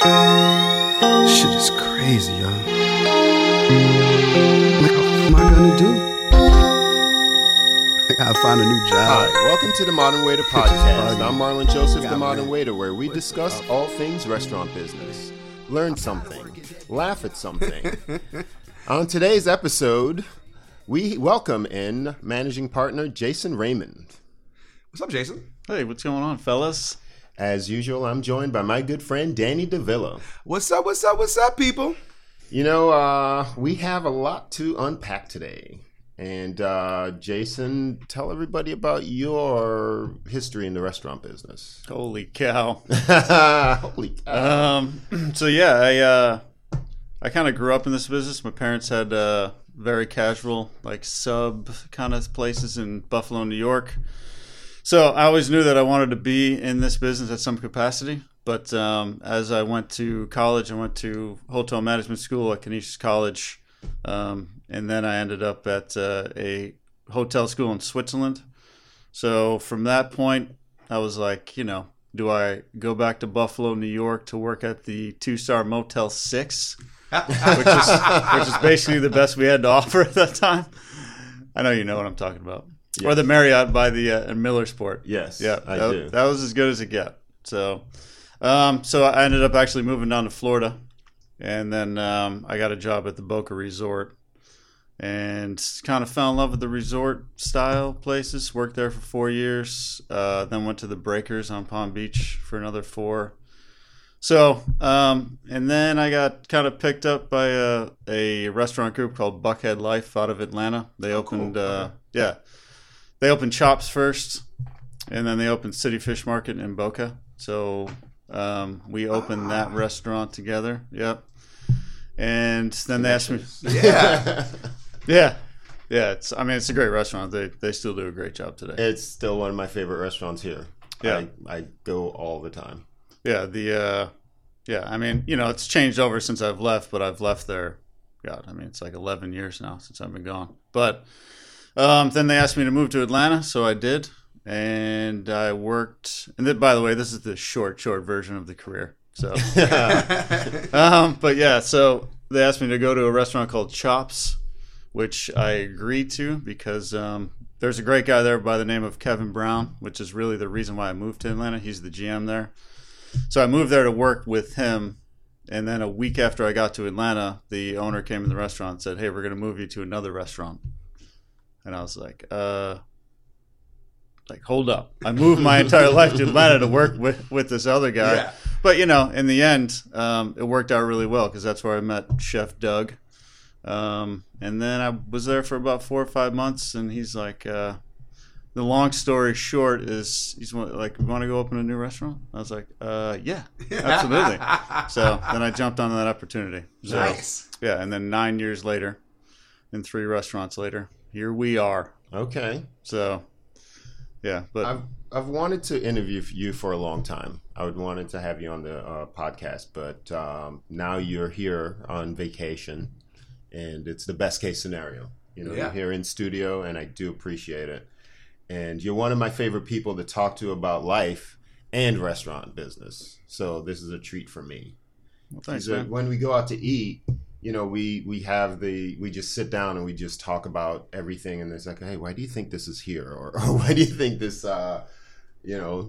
Shit is crazy, y'all. Like, what am I gonna do? I gotta find a new job. Hi, welcome to the Modern Waiter Podcast. I'm Marlon Joseph, the Modern me. Waiter, where we discuss all things restaurant business, learn something, laugh at something. On today's episode, we welcome in managing partner Jason Raymond. What's up, Jason? Hey, what's going on, fellas? As usual, I'm joined by my good friend Danny DeVilla. What's up? What's up? What's up, people? You know, uh, we have a lot to unpack today. And uh, Jason, tell everybody about your history in the restaurant business. Holy cow! Holy cow. Um, so yeah, I uh, I kind of grew up in this business. My parents had uh, very casual, like sub kind of places in Buffalo, New York. So I always knew that I wanted to be in this business at some capacity. But um, as I went to college, I went to hotel management school at Canisius College, um, and then I ended up at uh, a hotel school in Switzerland. So from that point, I was like, you know, do I go back to Buffalo, New York to work at the two star Motel 6, which is, which is basically the best we had to offer at that time? I know you know what I'm talking about. Or the Marriott by the uh, in Millersport. Yes, Yeah, I that, do. that was as good as it get. So, um, so I ended up actually moving down to Florida, and then um, I got a job at the Boca Resort, and kind of fell in love with the resort style places. Worked there for four years, uh, then went to the Breakers on Palm Beach for another four. So, um, and then I got kind of picked up by a, a restaurant group called Buckhead Life out of Atlanta. They opened, uh, yeah, they opened Chops first, and then they opened City Fish Market in Boca. So um, we opened that restaurant together. Yep. And then they asked me, Yeah. yeah, yeah. It's I mean it's a great restaurant. They they still do a great job today. It's still one of my favorite restaurants here. Yeah. I, I go all the time. Yeah, the uh, yeah. I mean you know it's changed over since I've left, but I've left there. God, I mean it's like 11 years now since I've been gone. But um, then they asked me to move to Atlanta, so I did, and I worked. And then, by the way, this is the short, short version of the career. So, um, but yeah, so they asked me to go to a restaurant called Chops, which I agreed to because um, there's a great guy there by the name of Kevin Brown, which is really the reason why I moved to Atlanta. He's the GM there. So I moved there to work with him. And then a week after I got to Atlanta, the owner came in the restaurant and said, Hey, we're going to move you to another restaurant. And I was like, uh, like, hold up. I moved my entire life to Atlanta to work with, with this other guy. Yeah. But, you know, in the end, um, it worked out really well because that's where I met Chef Doug. Um, and then I was there for about four or five months, and he's like, uh, the long story short is he's like, we want to go open a new restaurant? I was like, uh, yeah, absolutely. so then I jumped on that opportunity. So, Nice. Yeah, and then nine years later, and three restaurants later, here we are. Okay. So, yeah, but I've I've wanted to interview you for a long time. I would wanted to have you on the uh, podcast, but um, now you're here on vacation, and it's the best case scenario. You know, Yeah. you're here in studio, and I do appreciate it. And you're one of my favorite people to talk to about life and restaurant business. So this is a treat for me. well, thanks, man. when we go out to eat, you know, we we have the we just sit down and we just talk about everything, and it's like, hey, why do you think this is here, or, or why do you think this, uh, you know,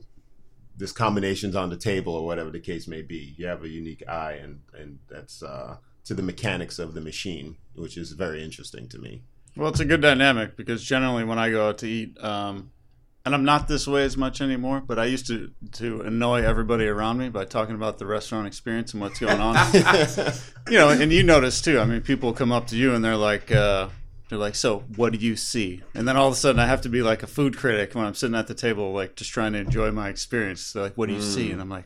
this combination's on the table, or whatever the case may be. You have a unique eye, and and that's uh, to the mechanics of the machine, which is very interesting to me. Well, it's a good dynamic because generally when I go out to eat, um, and I'm not this way as much anymore, but I used to to annoy everybody around me by talking about the restaurant experience and what's going on. you know, and you notice too. I mean, people come up to you and they're like, uh, they're like, "So, what do you see?" And then all of a sudden, I have to be like a food critic when I'm sitting at the table, like just trying to enjoy my experience. They're like, "What do you see?" And I'm like.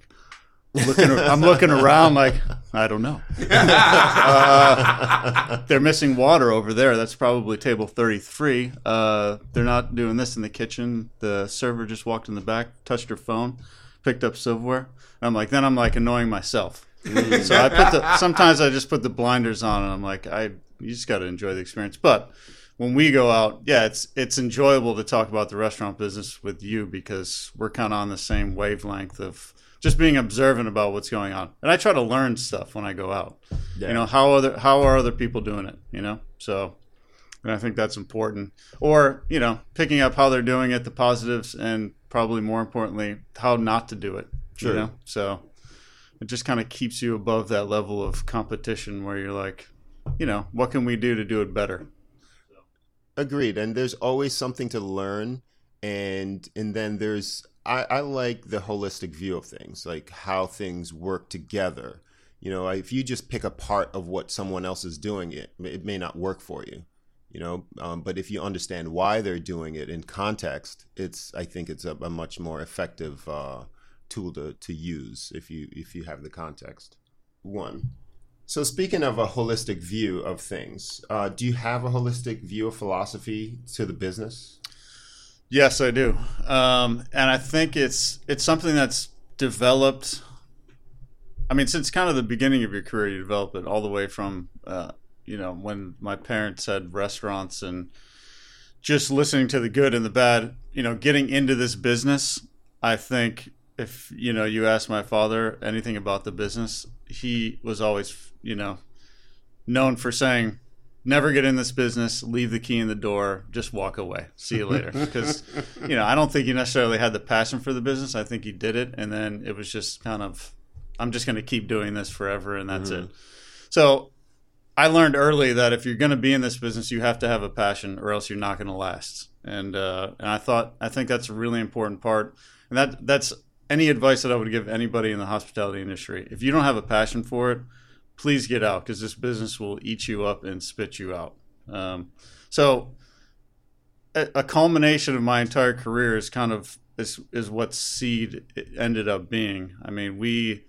Looking, I'm looking around like I don't know. Uh, they're missing water over there. That's probably table 33. Uh, they're not doing this in the kitchen. The server just walked in the back, touched her phone, picked up silverware. I'm like, then I'm like annoying myself. so I put the. Sometimes I just put the blinders on, and I'm like, I you just got to enjoy the experience. But when we go out, yeah, it's it's enjoyable to talk about the restaurant business with you because we're kind of on the same wavelength of just being observant about what's going on. And I try to learn stuff when I go out. Yeah. You know, how other how are other people doing it, you know? So and I think that's important. Or, you know, picking up how they're doing it, the positives and probably more importantly, how not to do it. Sure. You know? So it just kind of keeps you above that level of competition where you're like, you know, what can we do to do it better? Agreed. And there's always something to learn. And and then there's I, I like the holistic view of things, like how things work together. You know, if you just pick a part of what someone else is doing, it it may not work for you. You know, um, but if you understand why they're doing it in context, it's I think it's a, a much more effective uh, tool to, to use if you if you have the context. One. So speaking of a holistic view of things, uh, do you have a holistic view of philosophy to the business? Yes, I do, um, and I think it's it's something that's developed. I mean, since kind of the beginning of your career, you develop it all the way from uh, you know when my parents had restaurants and just listening to the good and the bad. You know, getting into this business, I think if you know you ask my father anything about the business, he was always you know known for saying never get in this business leave the key in the door just walk away. See you later. Because you know i don't think he necessarily had the passion for the business. I think he did it and then it was just kind of i'm just going to keep doing this forever and that's it. So i learned early that if you're going to be in this business you have to have a passion or else you're not going to last. And uh, and i thought i think that's a really important part. And that that's any advice that i would give anybody in the hospitality industry. If you don't have a passion for it please get out because this business will eat you up and spit you out. Um, so, a, a culmination of my entire career is kind of is is what Seed ended up being. I mean, we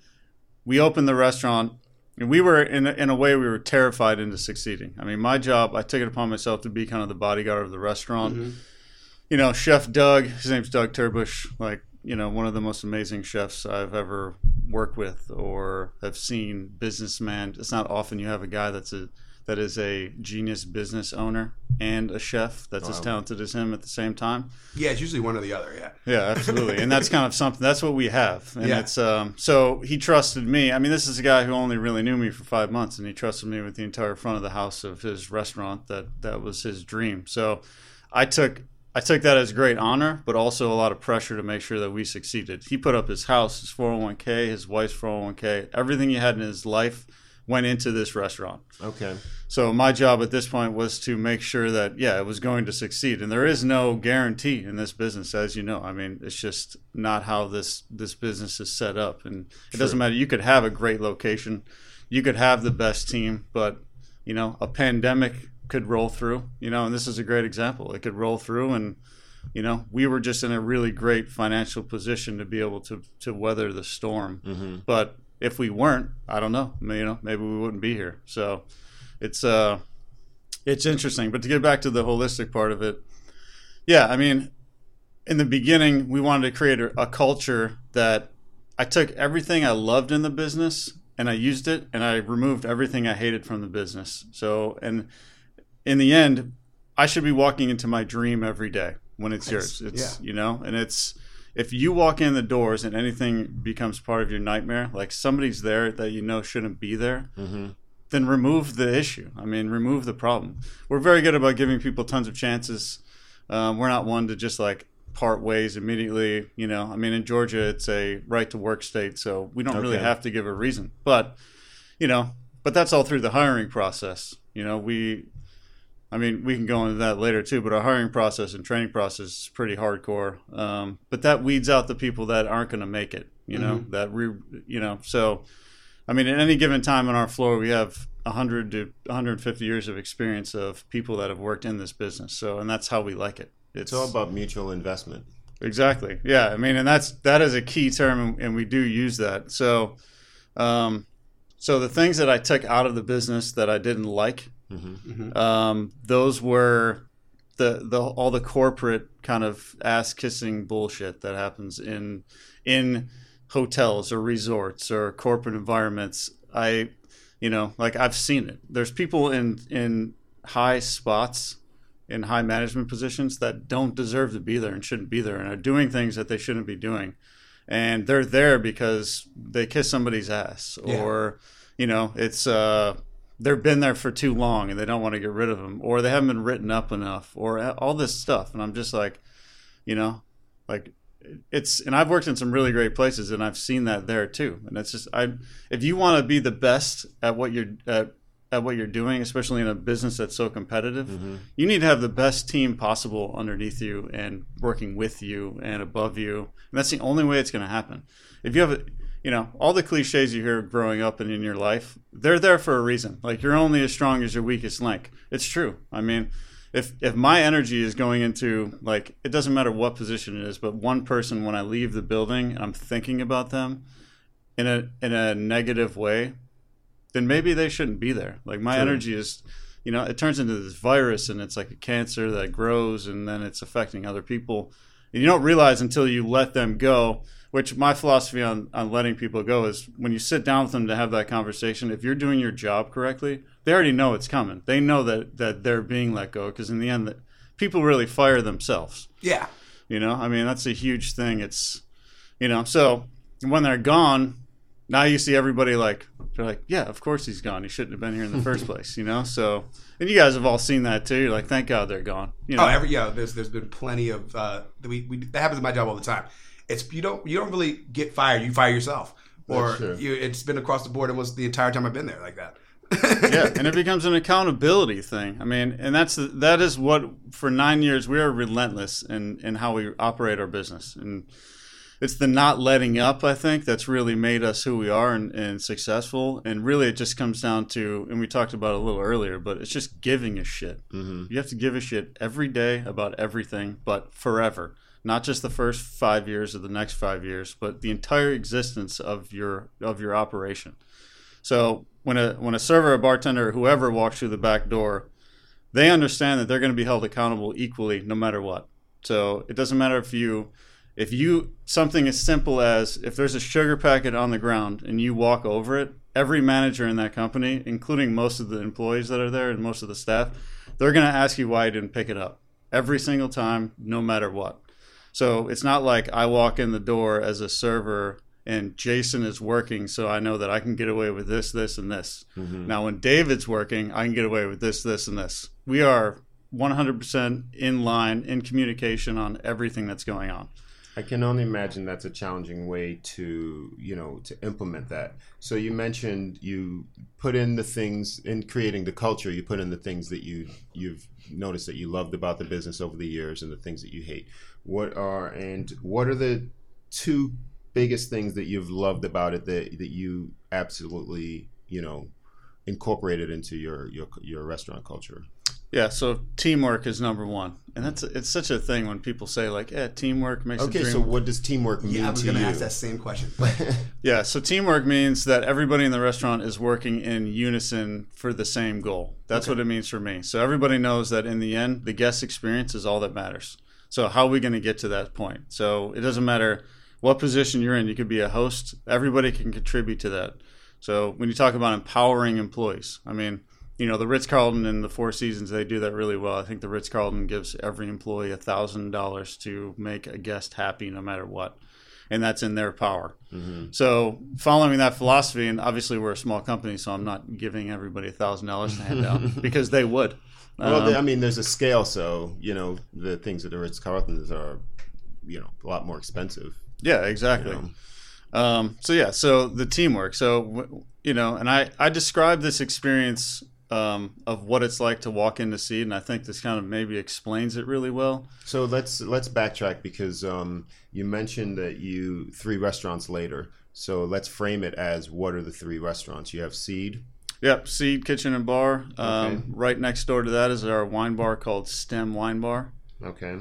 we opened the restaurant. And we were in a, in a way we were terrified into succeeding. I mean, my job I took it upon myself to be kind of the bodyguard of the restaurant. You know, Chef Doug, his name's Doug Turbush, like you know one of the most amazing chefs I've ever worked with or have seen. Businessman. It's not often you have a guy that's a that is a genius business owner and a chef that's as talented as him at the same time. Yeah, it's usually one or the other. Yeah. Yeah, absolutely. and that's kind of something that's what we have. And Yeah. it's um so he trusted me. I mean, this is a guy who only really knew me for 5 months and he trusted me with the entire front of the house of his restaurant that that was his dream. So I took I took that as great honor, but also a lot of pressure to make sure that we succeeded. He put up his house, his 401k, his wife's 401k, everything he had in his life went into this restaurant. Okay. So my job at this point was to make sure that yeah, it was going to succeed. And there is no guarantee in this business, as you know. I mean, it's just not how this this business is set up. And it doesn't matter. You could have a great location, you could have the best team, but you know, a pandemic could roll through. You know, and this is a great example. It could roll through and you know, we were just in a really great financial position to be able to to weather the storm. But if we weren't, I don't know. You know, maybe we wouldn't be here. So it's uh it's interesting. But to get back to the holistic part of it, yeah, I mean, in the beginning, we wanted to create a, a culture that I took everything I loved in the business and I used it, and I removed everything I hated from the business. So, and in the end, I should be walking into my dream every day when it's yours. It's yeah. you know, and it's if you walk in the doors and anything becomes part of your nightmare, like somebody's there that you know shouldn't be there, then remove the issue. I mean, remove the problem. We're very good about giving people tons of chances. Um, we're not one to just like part ways immediately. You know, I mean, in Georgia, it's a right to work state, so we don't really have to give a reason. But, you know, but that's all through the hiring process. You know, we, I mean, we can go into that later too, but our hiring process and training process is pretty hardcore. Um, but that weeds out the people that aren't going to make it. You know, that we, you know, so. I mean, at any given time on our floor, we have 100 to 150 years of experience of people that have worked in this business. So, and that's how we like it. It's all about mutual investment. Exactly. Yeah. I mean, and that's that is a key term, and- and we do use that. So, um, so the things that I took out of the business that I didn't like, um, those were the the all the corporate kind of ass kissing bullshit that happens in in hotels or resorts or corporate environments. I, you know, like I've seen it. There's people in in high spots in high management positions that don't deserve to be there and shouldn't be there and are doing things that they shouldn't be doing. And they're there because they kiss somebody's ass or, you know, it's, uh, they've been there for too long and they don't want to get rid of them or they haven't been written up enough or all this stuff. And I'm just like, you know, like it's, and I've worked in some really great places and I've seen that there too. And it's just, I, if you want to be the best at what you're, at, at what you're doing, especially in a business that's so competitive, mm-hmm. you need to have the best team possible underneath you and working with you and above you. And that's the only way it's going to happen. If you have, a, you know, all the cliches you hear growing up and in your life, they're there for a reason. Like you're only as strong as your weakest link. It's true. I mean, if if my energy is going into like it doesn't matter what position it is, but one person when I leave the building and I'm thinking about them in a in a negative way, then maybe they shouldn't be there. Like my energy is, you know, it turns into this virus and it's like a cancer that grows and then it's affecting other people. And you don't realize until you let them go, which my philosophy on, on letting people go is when you sit down with them to have that conversation, if you're doing your job correctly, they already know it's coming. They know that, that they're being let go because in the end, that people really fire themselves. Yeah. You know, I mean, that's a huge thing. It's, you know, so when they're gone, now you see everybody like, they're like, yeah, of course he's gone. He shouldn't have been here in the first place, you know? So, and you guys have all seen that too. You're like, thank God they're gone. You know? Oh, every yeah. There's there's been plenty of uh, we, we that happens in my job all the time. It's you don't you don't really get fired. You fire yourself, or you, it's been across the board almost the entire time I've been there like that. yeah, and it becomes an accountability thing. I mean, and that's that is what for nine years we are relentless in in how we operate our business, and it's the not letting up. I think that's really made us who we are and, and successful. And really, it just comes down to, and we talked about it a little earlier, but it's just giving a shit. Mm-hmm. You have to give a shit every day about everything, but forever. Not just the first five years or the next five years, but the entire existence of your of your operation. So when a when a server, a bartender, or whoever walks through the back door, they understand that they're going to be held accountable equally, no matter what. So it doesn't matter if you if you something as simple as if there's a sugar packet on the ground and you walk over it, every manager in that company, including most of the employees that are there and most of the staff, they're going to ask you why you didn't pick it up every single time, no matter what. So it's not like I walk in the door as a server and Jason is working, so I know that I can get away with this, this, and this. Mm-hmm. Now, when David's working, I can get away with this, this, and this. We are 100% in line, in communication on everything that's going on. I can only imagine that's a challenging way to, you know, to implement that. So you mentioned you put in the things in creating the culture. You put in the things that you you've noticed that you loved about the business over the years, and the things that you hate. What are and what are the two biggest things that you've loved about it that that you absolutely, you know, incorporated into your your your restaurant culture? Yeah, so teamwork is number one, and that's it's such a thing when people say like, "Yeah, teamwork makes Okay, the dream." so what does teamwork mean Yeah, I was to going to you? ask that same question. Yeah, so teamwork means that everybody in the restaurant is working in unison for the same goal. That's what it means for me. So everybody knows that in the end, the guest experience is all that matters. So how are we going to get to that point? So it doesn't matter what position you're in. You could be a host. Everybody can contribute to that. So when you talk about empowering employees, I mean, you know, the Ritz Carlton and the Four Seasons, they do that really well. I think the Ritz Carlton gives every employee a thousand dollars to make a guest happy no matter what. and that's in their power. Mm-hmm. So following that philosophy, and obviously we're a small company, so I'm not giving everybody a thousand dollars to hand out because they would. Well, Um, I mean, there's a scale, so you know the things at the Ritz Carltons are, you know, a lot more expensive. Yeah, exactly. You Um, so yeah, so the teamwork. So you know, and I I describe this experience um, of what it's like to walk into Seed, and I think this kind of maybe explains it really well. So let's let's backtrack because um, you mentioned that you three restaurants later. So let's frame it as what are the three restaurants? You have Seed. Yep, Seed Kitchen and Bar. Um, Okay. Right next door to that is our wine bar called Stem Wine Bar, Okay.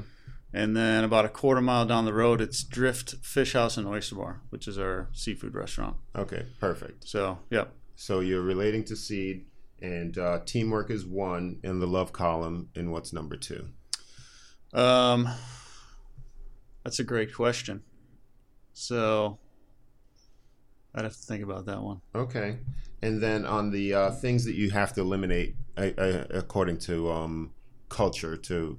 and then about a quarter mile down the road, it's Drift Fish House and Oyster Bar, which is our seafood restaurant. Okay. Perfect. So yep, So you're relating to Seed, and uh, teamwork is one in the love column. And what's number two? Um, that's a great question. So I'd have to think about that one. Okay. And then on the uh, things that you have to eliminate according to um, culture, to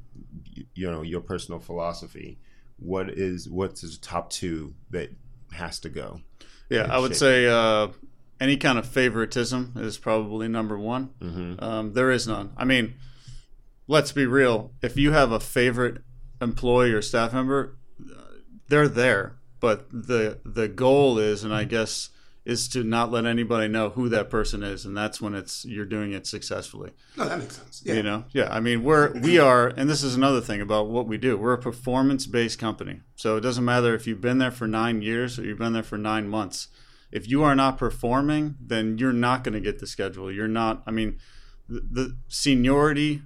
you know your personal philosophy, what is what's the top two that has to go? Yeah, I would say uh, any kind of favoritism is probably number one. Mm-hmm. Um, there is none. I mean, let's be real. If you have a favorite employee or staff member, uh, they're there. But the the goal is, and I guess, is to not let anybody know who that person is, and that's when it's you're doing it successfully. No, that makes sense. Yeah. You know, yeah. I mean, we're we are, and this is another thing about what we do. We're a performance-based company, so it doesn't matter if you've been there for nine years or you've been there for nine months. If you are not performing, then you're not going to get the schedule. You're not. I mean, the, the seniority,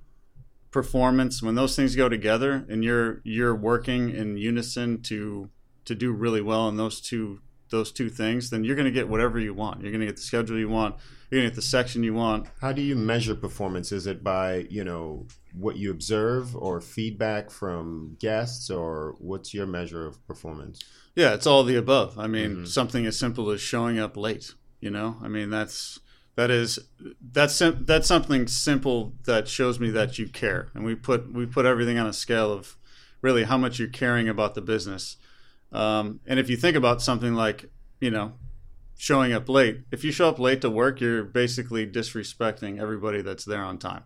performance, when those things go together, and you're you're working in unison to to do really well in those two those two things, then you're going to get whatever you want. You're going to get the schedule you want. You're going to get the section you want. How do you measure performance? Is it by you know what you observe, or feedback from guests, or what's your measure of performance? Yeah, it's all the above. I mean, mm-hmm. something as simple as showing up late. You know, I mean that's that is that's that's something simple that shows me that you care, and we put we put everything on a scale of really how much you're caring about the business. Um, and if you think about something like you know showing up late, if you show up late to work, you're basically disrespecting everybody that's there on time.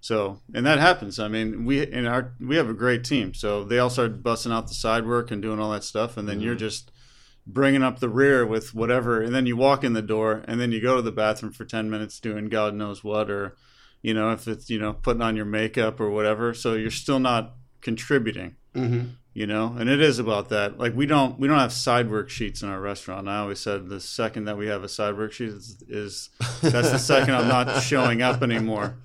So, and that happens. I mean, we in our we have a great team. So they all start busting out the side work and doing all that stuff, and then you're just bringing up the rear with whatever, and then you walk in the door, and then you go to the bathroom for ten minutes doing God knows what, or you know, if it's you know putting on your makeup or whatever. So you're still not contributing. Mm-hmm. You know, and it is about that. Like we don't we don't have side work sheets in our restaurant. I always said the second that we have a side work sheet is, is that's the second I'm not showing up anymore.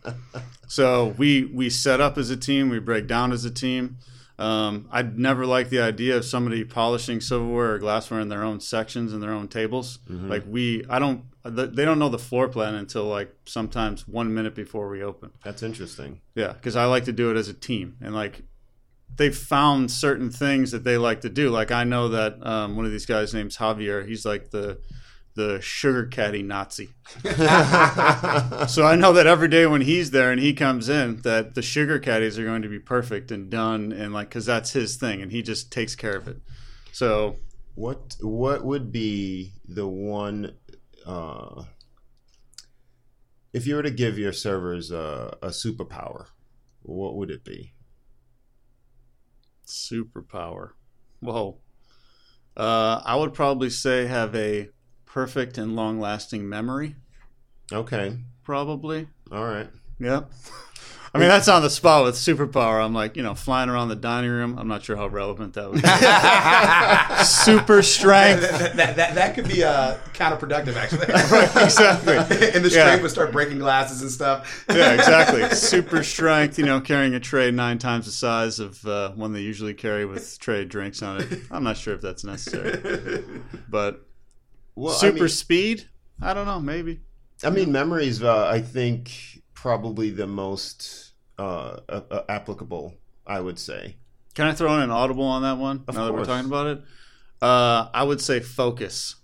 So we we set up as a team, we break down as a team. Um, I'd never like the idea of somebody polishing silverware or glassware in their own sections and their own tables. Like we, I don't, they don't know the floor plan until like sometimes one minute before we open. That's interesting. Yeah, because I like to do it as a team, and like they've found certain things that they like to do. Like I know that um, one of these guys named Javier. He's like the the sugar caddy Nazi. so I know that every day when he's there and he comes in, that the sugar caddies are going to be perfect and done, and like because that's his thing, and he just takes care of it. So What what would be the one uh, if you were to give your servers a, a superpower? What would it be? Superpower. Whoa. Uh, I would probably say have a perfect and long lasting memory. Okay, Probably. all right. Yep. I mean, that's on the spot with superpower. I'm like, you know, flying around the dining room. I'm not sure how relevant that would be. Super strength. that, that, that, that could be uh, counterproductive, actually. exactly. and the Yeah. would start breaking glasses and stuff. Yeah, exactly. Super strength, you know, carrying a tray nine times the size of uh, one they usually carry with tray drinks on it. I'm not sure if that's necessary. But Well, super I mean, speed? I don't know, maybe. I mean memories. Uh, I think probably the most uh, uh, applicable. I would say. Can I throw in an audible on that one Of now that we're talking about it? Uh, I would say focus.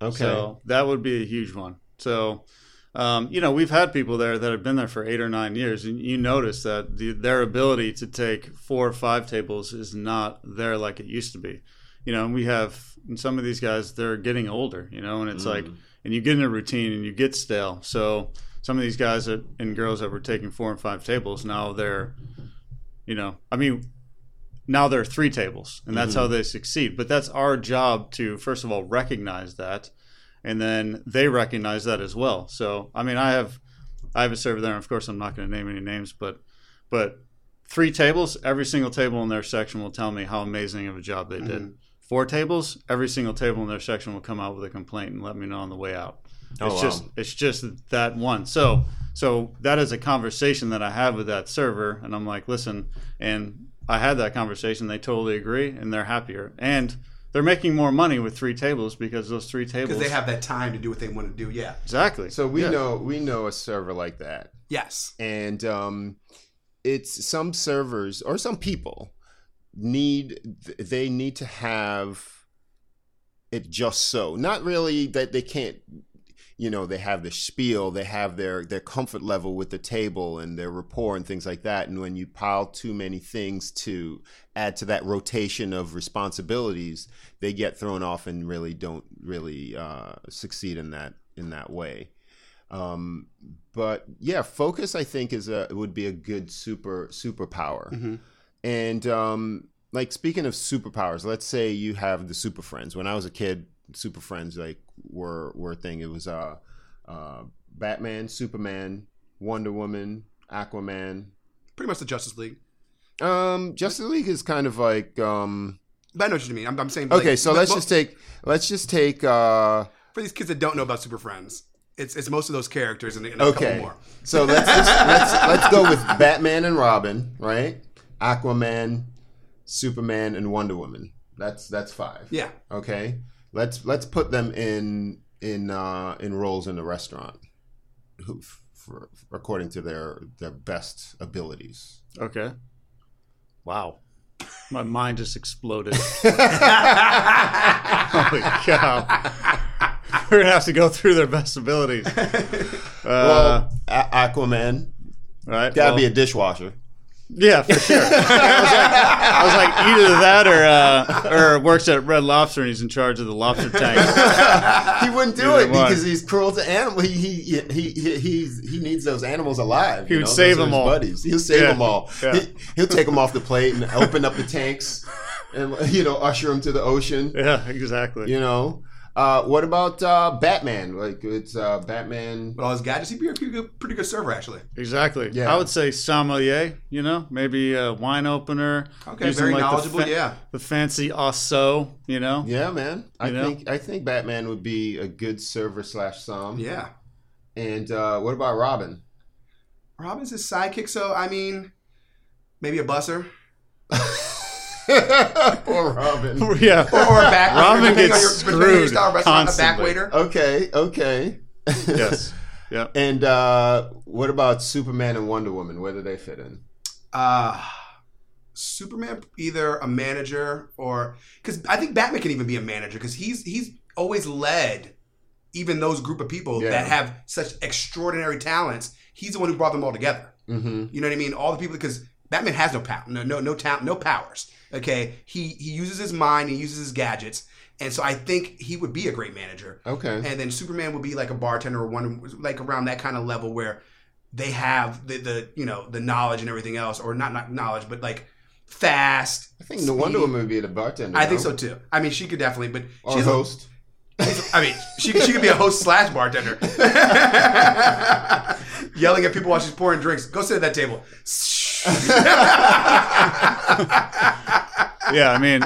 Okay. So that would be a huge one. So, um, you know, we've had people there that have been there for eight or nine years, and you notice that the, their ability to take four or five tables is not there like it used to be. you know, and we have and some of these guys they're getting older, you know, and it's like, and you get in a routine and you get stale. So some of these guys that, and girls that were taking four and five tables now they're, you know, I mean, now they're three tables, and that's how mm-hmm. they succeed. But that's our job to first of all recognize that, and then they recognize that as well. So I mean, I have I have a server there. And of course, I'm not going to name any names, but but three tables, every single table in their section will tell me how amazing of a job they did. Mm-hmm. Four tables, every single table in their section will come out with a complaint and let me know on the way out. Oh, it's wow. just it's just that one. So so that is a conversation that I have with that server, and I'm like, listen, and I had that conversation. They totally agree, and they're happier, and they're making more money with three tables because those three tables because they have that time to do what they want to do. Yeah. exactly. So we Yeah. know we know a server like that. Yes. and um, it's some servers or some people need they need to have it just so not really that they can't you know they have the spiel they have their their comfort level with the table and their rapport and things like that and when you pile too many things to add to that rotation of responsibilities they get thrown off and really don't really uh, succeed in that in that way um, but yeah, focus I think is a would be a good super superpower. And um, like speaking of superpowers, let's say you have the super friends. When I was a kid, super friends like were were a thing. It was uh, uh, Batman, Superman, Wonder Woman, Aquaman. Pretty much the Justice League. Um, Justice League is kind of like um, But I know what you mean. I'm, I'm saying. okay. like, so let's just take let's just take uh, for these kids that don't know about Super Friends. It's it's most of those characters and, and a couple Okay. more. So let's just, let's let's go with Batman and Robin, right? Aquaman, Superman, and Wonder Woman. That's that's five. Yeah. Okay. Let's let's put them in in uh, in roles in the restaurant, who, for, according to their their best abilities. Okay. Wow. My mind just exploded. Holy cow. We're going to have to go through their best abilities. Uh, Well, A- Aquaman right? gotta well, be a dishwasher. Yeah, for sure. I, was like, I was like, either that or uh, or works at Red Lobster and he's in charge of the lobster tank. He wouldn't do Neither it one. because he's cruel to animals. He he, he he he's he needs those animals alive. He would know? save Those them all. Buddies. He'll save Yeah. them all. Yeah. He, he'll take them off the plate and open up the tanks, and you know usher them to the ocean. Yeah, exactly. You know. Uh, what about uh, Batman? Like it's uh, Batman. Well, all his gadgets, he'd be a pretty good, pretty good server actually. Exactly. Yeah. I would say sommelier, you know, maybe a wine opener. Okay, using, very like, the knowledgeable. fa- yeah. The fancy also, you know. Yeah, man. I You know? think I think Batman would be a good server slash som. Yeah. And uh, what about Robin? Robin's his sidekick, so I mean, maybe a busser or Robin. yeah. or a back. Robin depending gets on your, depending your screwed style restaurant, a back constantly. waiter. Okay, okay. yes. Yeah. And uh, what about Superman and Wonder Woman? Where do they fit in? Uh, Superman, either a manager or because I think Batman can even be a manager because he's he's always led even those group of people Yeah. that have such extraordinary talents. He's the one who brought them all together. Mm-hmm. You know what I mean? All the people because Batman has no power, no no no talent, no powers. Okay, he he uses his mind, he uses his gadgets, and so I think he would be a great manager. Okay. And then Superman would be like a bartender or one like around that kind of level where they have the, the you know the knowledge and everything else, or not not knowledge, but like fast. I think the Wonder Woman would be the bartender. I think so too. I mean, she could definitely, but Or she's host. I mean, she she could be a host slash bartender, yelling at people while she's pouring drinks. Go sit at that table. yeah, I mean,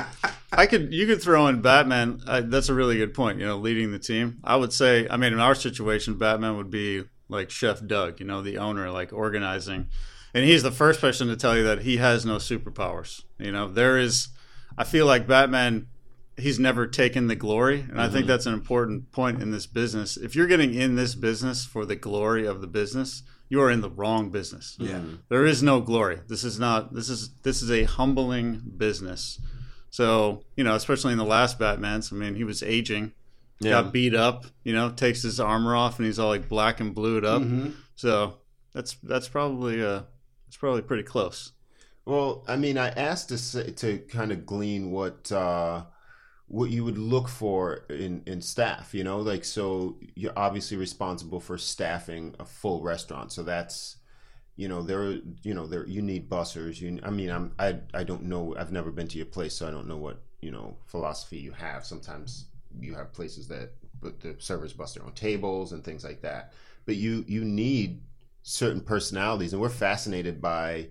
I could you could throw in Batman. Uh, that's a really good point. You know, leading the team. I would say, I mean, in our situation, Batman would be like Chef Doug. You know, the owner, like organizing, and he's the first person to tell you that he has no superpowers. You know, there is. I feel like Batman. He's never taken the glory, and I think that's an important point in this business. If you're getting in this business for the glory of the business, you are in the wrong business. Yeah. There is no glory. This is not. This is this is a humbling business. So you know, especially in the last Batman's. I mean, he was aging, Yeah. got beat up. You know, takes his armor off, and he's all like black and blued up. Mm-hmm. So that's that's probably uh, it's probably pretty close. Well, I mean, I asked to say, to kind of glean what uh, what you would look for in in staff. You know, like so you're obviously responsible for staffing a full restaurant. So that's you know there you know there you need bussers. You I mean I'm I I don't know I've never been to your place, so I don't know what you know philosophy you have. Sometimes you have places that but the servers bust their own tables and things like that. But you you need certain personalities, and we're fascinated by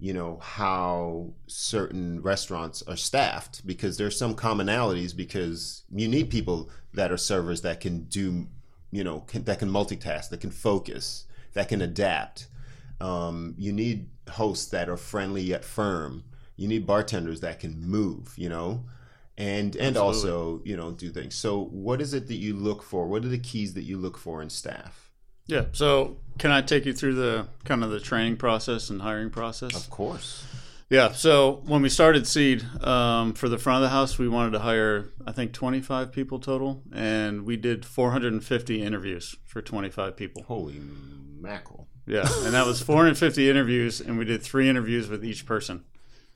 you know how certain restaurants are staffed because there's some commonalities because you need people that are servers that can do you know can, that can multitask that can focus that can adapt. Um, you need hosts that are friendly yet firm. You need bartenders that can move you know and and Absolutely. also you know do things. So what is it that you look for? What are the keys that you look for in staff Yeah. So, can I take you through the kind of the training process and hiring process? of course Yeah. So when we started Seed um, for the front of the house, we wanted to hire I think 25 people total, and we did 450 interviews for 25 people. holy mackerel Yeah, and that was 450 interviews, and we did three interviews with each person.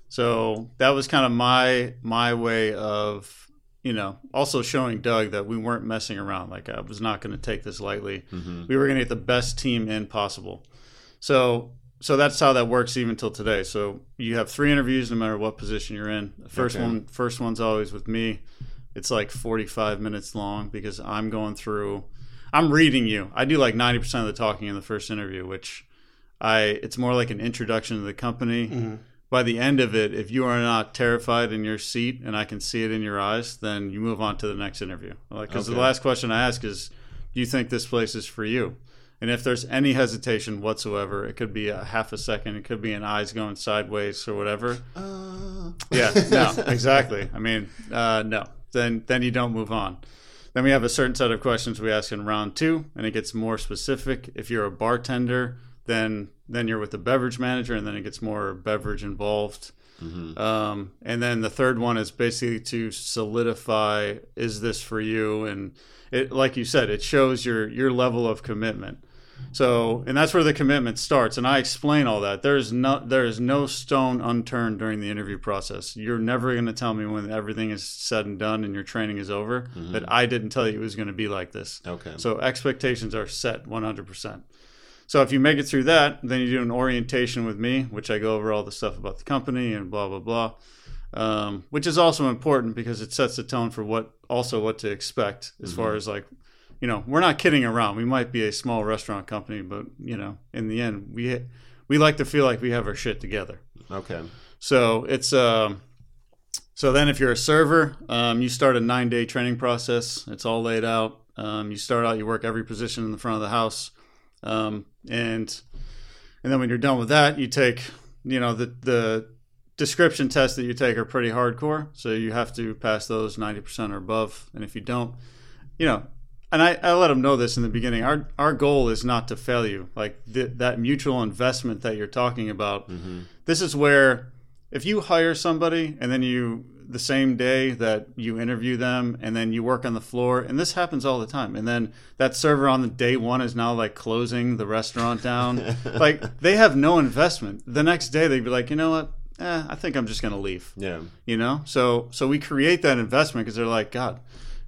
So that was kind of my my way of you know also showing Doug that we weren't messing around. Like I was not going to take this lightly. Mm-hmm. We were going to get the best team in possible. So so that's how that works even till today. So you have three interviews no matter what position you're in. The first Okay. one first one's always with me. It's like 45 minutes long because I'm going through I'm reading you. I do like 90% of the talking in the first interview, which I it's more like an introduction to the company. Mm-hmm. By the end of it, if you are not terrified in your seat and I can see it in your eyes, then you move on to the next interview. Because Okay. the last question I ask is, do you think this place is for you? And if there's any hesitation whatsoever, it could be a half a second, it could be an eyes going sideways or whatever. uh, Yeah, no, exactly. I mean, uh, no. Then then you don't move on. Then we have a certain set of questions we ask in round two, and it gets more specific. If you're a bartender, then then you're with the beverage manager, and then it gets more beverage involved. Um, and then the third one is basically to solidify: is this for you? And it, like you said, it shows your your level of commitment. So, and that's where the commitment starts. And I explain all that. There is no there is no stone unturned during the interview process. You're never going to tell me when everything is said and done and your training is over that I didn't tell you it was going to be like this. okay So expectations are set 100%. So if you make it through that, then you do an orientation with me, which I go over all the stuff about the company and blah blah blah, um, which is also important because it sets the tone for what also what to expect as far as like, you know, we're not kidding around. We might be a small restaurant company, but you know, in the end, we we like to feel like we have our shit together. okay So it's um, so then if you're a server, um, you start a nine day training process. It's all laid out. Um, you start out, you work every position in the front of the house, um, and and then when you're done with that, you take you know the the description tests that you take are pretty hardcore. So you have to pass those ninety percent or above, and if you don't, you know. And I, I let them know this in the beginning. Our our goal is not to fail you. Like th- that mutual investment that you're talking about. This is where if you hire somebody and then you the same day that you interview them and then you work on the floor and this happens all the time. And then that server on the day one is now like closing the restaurant down. Like they have no investment. The next day they'd be like you know what? Eh, i think i'm just going to leave. Yeah. You know? So so we create that investment because they're like god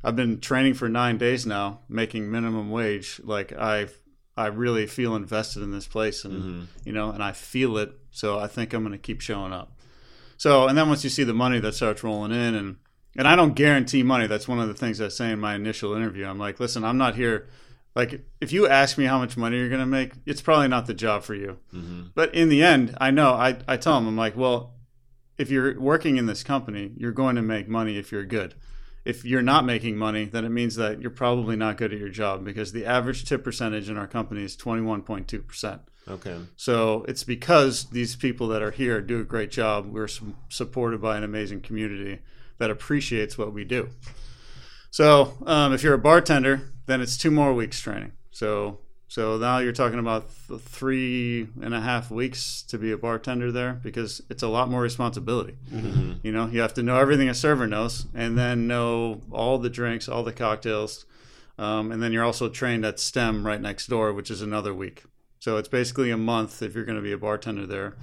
i've been training for nine days now making minimum wage. Like i i really feel invested in this place and you know and i feel it. So i think i'm going to keep showing up so and then once you see the money that starts rolling in and and i don't guarantee money. That's one of the things i say in my initial interview. I'm like listen i'm not here. Like if you ask me how much money you're going to make it's probably not the job for you. Mm-hmm. But in the end i know i, I tell them i'm like well if you're working in this company, you're going to make money if you're good. If you're not making money, then it means that you're probably not good at your job because the average tip percentage in our company is 21.2%. okay So it's because these people that are here do a great job. We're su- supported by an amazing community that appreciates what we do. So um, if you're a bartender, then it's two more weeks training. So so now you're talking about th- three and a half weeks to be a bartender there because it's a lot more responsibility. You know, you have to know everything a server knows, and then know all the drinks, all the cocktails, um, and then you're also trained at STEM right next door, which is another week. So it's basically a month if you're going to be a bartender there.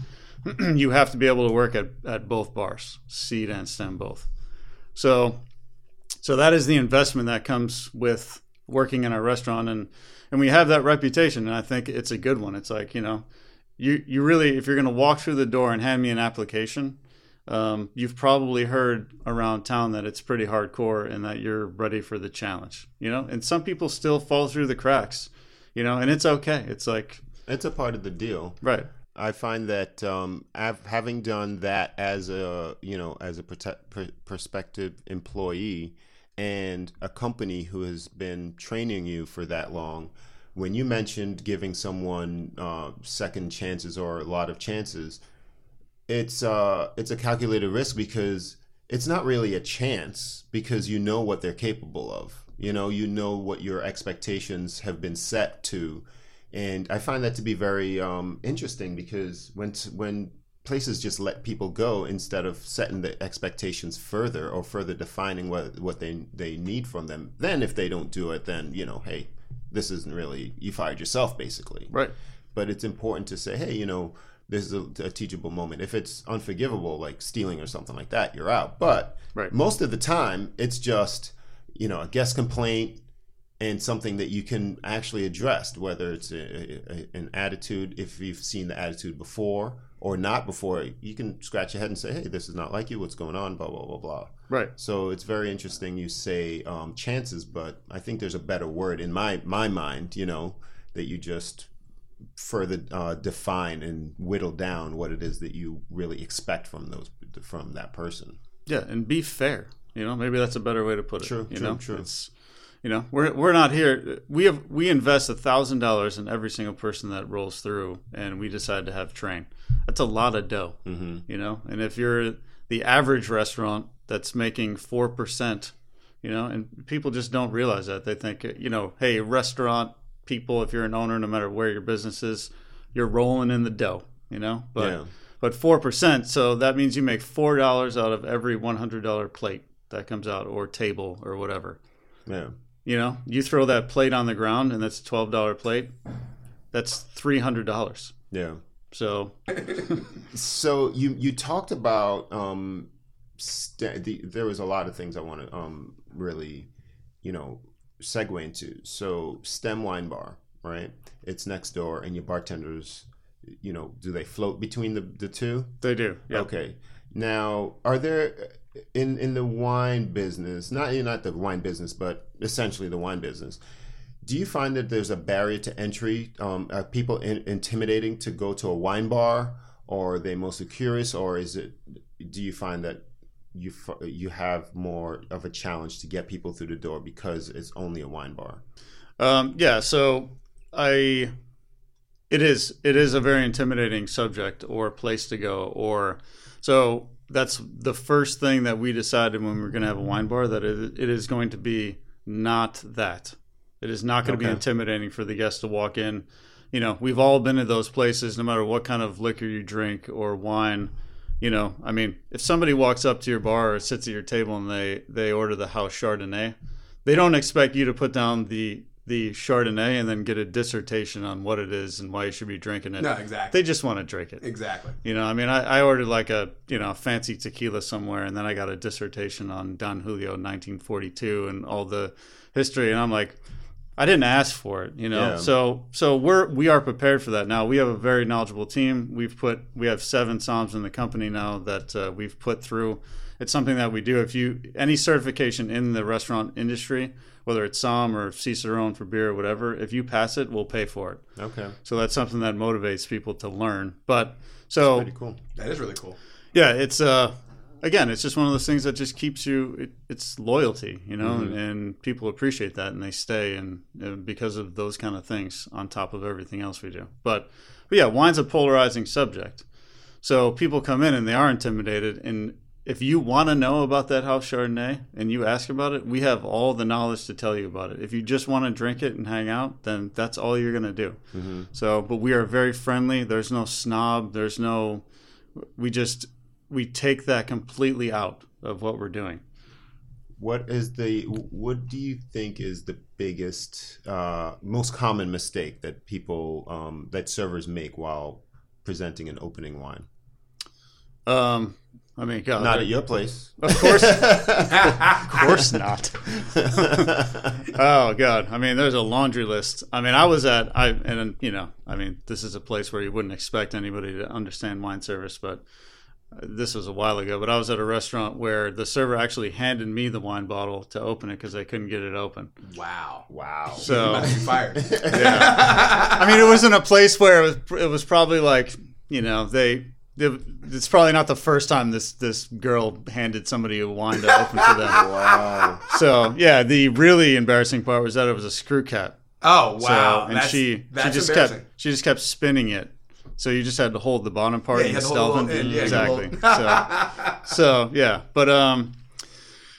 you have to be able to work at, at both bars, seed and STEM both. So so that is the investment that comes with working in a restaurant and and we have that reputation and I think it's a good one. It's like, you know, you you really if you're going to walk through the door and hand me an application, um, you've probably heard around town that it's pretty hardcore and that you're ready for the challenge, you know? And some people still fall through the cracks, you know, and it's okay. It's like It's a part of the deal. right. I find that um, av- having done that as a you know as a prote- pr- prospective employee and a company who has been training you for that long, when you mentioned giving someone uh, second chances or a lot of chances, it's uh, it's a calculated risk because it's not really a chance because you know what they're capable of. You know, you know what your expectations have been set to and I find that to be very um, interesting because when t- when places just let people go instead of setting the expectations further or further defining what what they they need from them, then if they don't do it, then you know, hey, this isn't really you fired yourself basically. Right. But it's important to say, hey, you know, this is a, a teachable moment. If it's unforgivable, like stealing or something like that, you're out. But Right. most of the time, it's just you know a guest complaint and something that you can actually address, whether it's a, a, an attitude, if you've seen the attitude before or not before, you can scratch your head and say, hey, this is not like you, what's going on, blah, blah, blah, blah. Right. So it's very interesting you say um, chances, but I think there's a better word in my, my mind, you know, that you just further uh, define and whittle down what it is that you really expect from those from that person. Yeah, and be fair. You know, maybe that's a better way to put it. True, you true, know? true. It's, you know, we're we're not here. We have we invest a thousand dollars in every single person that rolls through, and we decide to have train. That's a lot of dough. Mm-hmm. You know, and if you're the average restaurant that's making four percent, you know, and people just don't realize that. They think, you know, hey, restaurant people, if you're an owner, no matter where your business is, you're rolling in the dough. You know, but Yeah. but four percent. So that means you make four dollars out of every one hundred dollar plate that comes out, or table, or whatever. Yeah. You know, you throw that plate on the ground, and that's a twelve dollar plate. That's three hundred dollars. Yeah. So So you you talked about um, st- the, there was a lot of things I want to um really, you know, segue into. So STEM Wine Bar, right? It's next door, and your bartenders, you know, do they float between the the two? they do. Yeah. Okay. Now, are there in in the wine business, not not the wine business, but essentially the wine business? Do you find that there's a barrier to entry? Um, are people in, intimidating to go to a wine bar, or are they mostly curious, or is it? Do you find that you you have more of a challenge to get people through the door because it's only a wine bar? Um, yeah, so I it is it is a very intimidating subject or place to go or so that's the first thing that we decided when we were going to have a wine bar that it, it is going to be not that. It is not going to be intimidating for the guests to walk in. You know, we've all been to those places no matter what kind of liquor you drink or wine. You know, I mean, if somebody walks up to your bar or sits at your table and they they order the house Chardonnay, they don't expect you to put down the the Chardonnay and then get a dissertation on what it is and why you should be drinking it. No, exactly. They just want to drink it. Exactly. You know, I mean, I, I ordered like a you know fancy tequila somewhere, and then I got a dissertation on Don Julio 1942 and all the history, and I'm like, I didn't ask for it, you know. Yeah. So so we're we are prepared for that now. We have a very knowledgeable team. We've put we have seven somms in the company now that uh, we've put through. It's something that we do. If you any certification in the restaurant industry, whether it's somm or Cicerone for beer or whatever, if you pass it, we'll pay for it. Okay, So that's something that motivates people to learn. But so pretty cool. That is really cool. yeah, it's uh again, it's just one of those things that just keeps you. It, it's loyalty, you know, and, and people appreciate that and they stay and uh, because of those kind of things on top of everything else we do. But but yeah, wine's a polarizing subject. So people come in and they are intimidated and. If you want to know about that house Chardonnay and you ask about it, we have all the knowledge to tell you about it. If you just want to drink it and hang out, then that's all you're going to do. So, but we are very friendly. There's no snob. There's no, we just, we take that completely out of what we're doing. What is the what do you think is the biggest uh, most common mistake that people um, that servers make while presenting an opening wine? Um, I mean, God, Not at your place. Of course, of course not. oh God, I mean, there's a laundry list. I mean, I was at I and you know, I mean, this is a place where you wouldn't expect anybody to understand wine service, but uh, this was a while ago. But I was at a restaurant where the server actually handed me the wine bottle to open it because they couldn't get it open. Wow. Wow. So fired. yeah. I mean, it was in a place where it was, it was probably like, you know, they, they. It's probably not the first time this this girl handed somebody a wine to open for them. Wow. So yeah, the really embarrassing part was that it was a screw cap. Oh So wow. and that's, she that's she just kept she just kept spinning it. So you just had to hold the bottom part Yeah, of you the had hold the little end, yeah, exactly. so, so yeah, but um,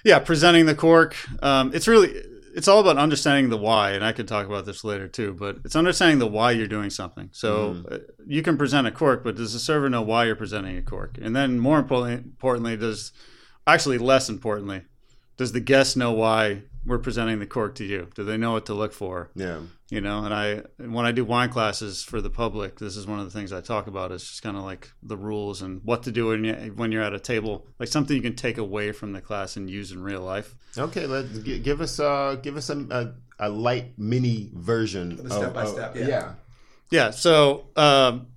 yeah, presenting the cork. Um, it's really it's all about understanding the why, and I could talk about this later too. But it's understanding the why you're doing something. So uh, you can present a cork, but does the server know why you're presenting a cork? And then more importantly, importantly, does actually less importantly, does the guest know why we're presenting the cork to you? Do they know what to look for? Yeah. you know and i when i do wine classes for the public this is one of the things i talk about is just kind of like the rules and what to do when, you, when you're at a table like something you can take away from the class and use in real life Okay. Let g- give us uh give us a a, a light mini version. The step by step, yeah. yeah. yeah so um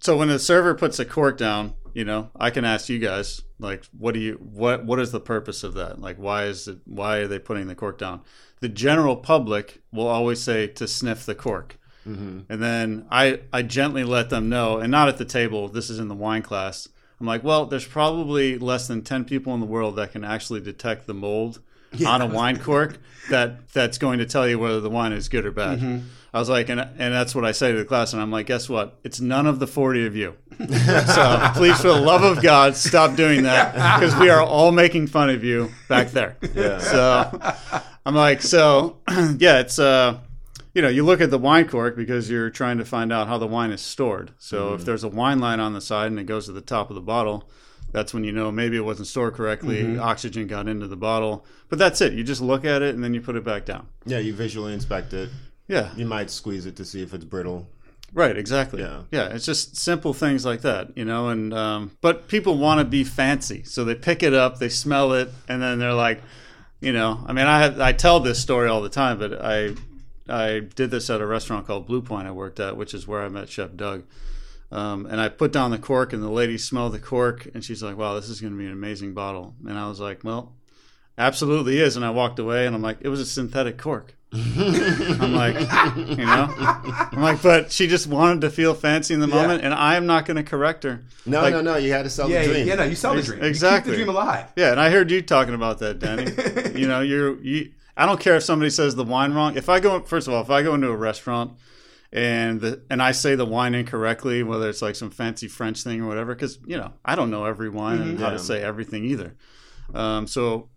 so when a server puts a cork down you know i can ask you guys like what do you what what is the purpose of that? Like why is it why are they putting the cork down? The general public will always say to sniff the cork. Mm-hmm. And then I, I gently let them know and not at the table this is in the wine class. I'm like well there's probably less than 10 people in the world that can actually detect the mold on a wine cork that that's going to tell you whether the wine is good or bad mm-hmm. I was like and, and that's what i say to the class and i'm like guess what it's none of the 40 of you so please for the love of god stop doing that because we are all making fun of you back there Yeah. so I'm like, so yeah, it's uh, you know, you look at the wine cork because you're trying to find out how the wine is stored. So if there's a wine line on the side and it goes to the top of the bottle, that's when you know maybe it wasn't stored correctly. Oxygen got into the bottle, but that's it. You just look at it and then you put it back down. Yeah. You visually inspect it. Yeah, You might squeeze it to see if it's brittle. Right, exactly. Yeah. yeah. It's just simple things like that, you know. And um, but people want to be fancy, so they pick it up, they smell it, and then they're like, you know. I mean, I have, I tell this story all the time, but I I did this at a restaurant called Blue Point I worked at, which is where I met Chef Doug. Um, and I put down the cork, and the lady smelled the cork, and she's like, "Wow, this is going to be an amazing bottle." And I was like, "Well, absolutely is." And I walked away, and I'm like, "It was a synthetic cork." I'm like, you know, I'm like, but she just wanted to feel fancy in the moment, and I am not going to correct her. No, Like- no, no. You had to sell Yeah, the dream. yeah, no, you sell the dream. Exactly. You keep the dream alive. Yeah, and I heard you talking about that, Danny. you know, you're you. I don't care if somebody says the wine wrong. If I go, first of all, if I go into a restaurant and the, and I say the wine incorrectly, whether it's like some fancy French thing or whatever, because you know I don't know every wine and how Yeah. to say everything either. Um, so,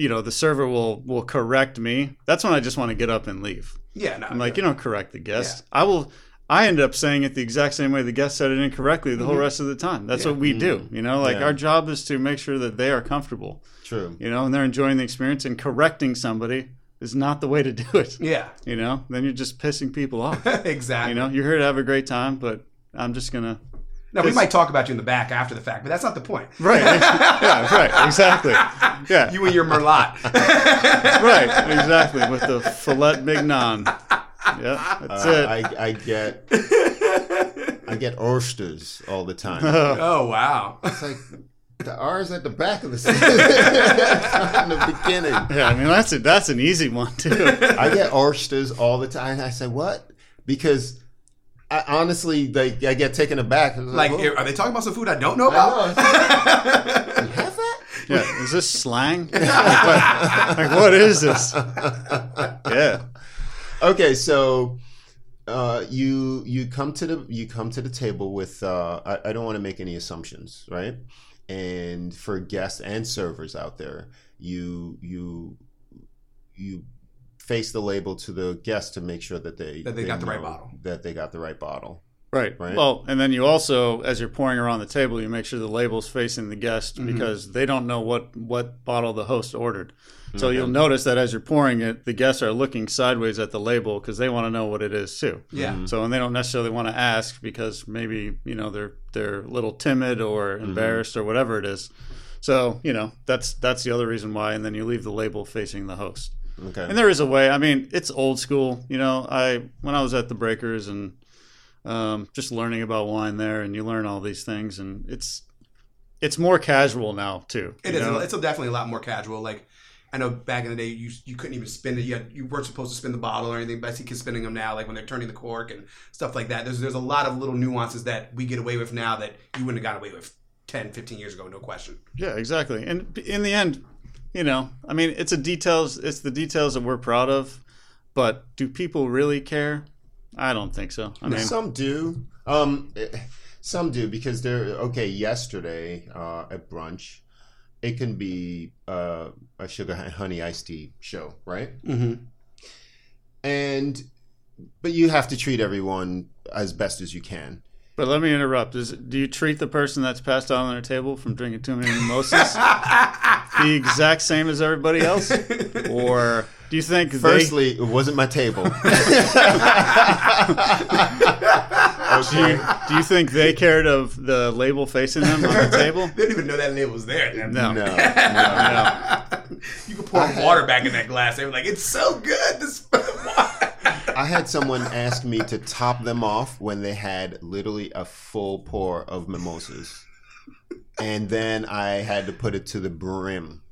you know, the server will will correct me. That's when I just want to get up and leave. Yeah, no. I'm like, you don't correct the guest. I will. I end up saying it the exact same way the guest said it incorrectly the whole mm-hmm. rest of the time. That's what we do. Mm-hmm. You know, like Yeah. our job is to make sure that they are comfortable. True. You know, and they're enjoying the experience. And correcting somebody is not the way to do it. Yeah, You know, then you're just pissing people off. exactly. you know, you're here to have a great time, but I'm just gonna. Now we might talk about you in the back after the fact, but that's not the point. Right. yeah. Right. Exactly. Yeah. You and your merlot. right. Exactly. With the filet mignon. Yeah. That's Uh, it. I, I get I get oysters all the time. oh wow. It's like the R's at the back of the sentence, not in the beginning. yeah. I mean, that's a, that's an easy one too. I get oysters all the time. I say what? Because I honestly, like, I get taken aback. I was Like, "Whoa." are they talking about some food I don't know I about? know. You have that? Yeah, is this slang? like, what, like, what is this? Yeah, Okay, so uh, you you come to the you come to the table with uh, I, I don't want to make any assumptions, right? And for guests and servers out there, you you you face the label to the guest to make sure that they That they got the right bottle. that they got the right bottle. Right. Right. Well, and then you also, as you're pouring around the table, you make sure the label's facing the guest Mm-hmm. because they don't know what what bottle the host ordered. So you'll notice that as you're pouring it, the guests are looking sideways at the label because they want to know what it is too. Yeah. So and they don't necessarily want to ask because maybe you know they're they're a little timid or Mm-hmm. embarrassed or whatever it is. So you know that's that's the other reason why. And then you leave the label facing the host. Okay. And there is a way. I mean, it's old school. You know, I when I was at the Breakers and um, just learning about wine there, and you learn all these things, and it's it's more casual now too. It you is. know? It's definitely a lot more casual. Like I know back in the day, you you couldn't even spin it. You, had, you weren't supposed to spin the bottle or anything. But I see kids spinning them now, like when they're turning the cork and stuff like that. There's there's a lot of little nuances that we get away with now that you wouldn't have got away with 10, 15 years ago, no question. Yeah, exactly. And in the end, you know, I mean, it's a details. It's the details that we're proud of. But do people really care? I don't think so. I mean, some do. Um, some do because they're okay. Yesterday uh, at brunch, it can be uh, a sugar honey iced tea show, right? Mm-hmm. And but you have to treat everyone as best as you can. but let me interrupt. Is do you treat the person that's passed out on their table from drinking too many mimosas the exact same as everybody else, or do you think they? Firstly, it wasn't my table. Do you, do you think they cared of the label facing them on the table? They didn't even know that label was there. No. no, no. No. You could pour water back in that glass. They were like, "It's so good." This. I had someone ask me to top them off when they had literally a full pour of mimosas. And then I had to put it to the brim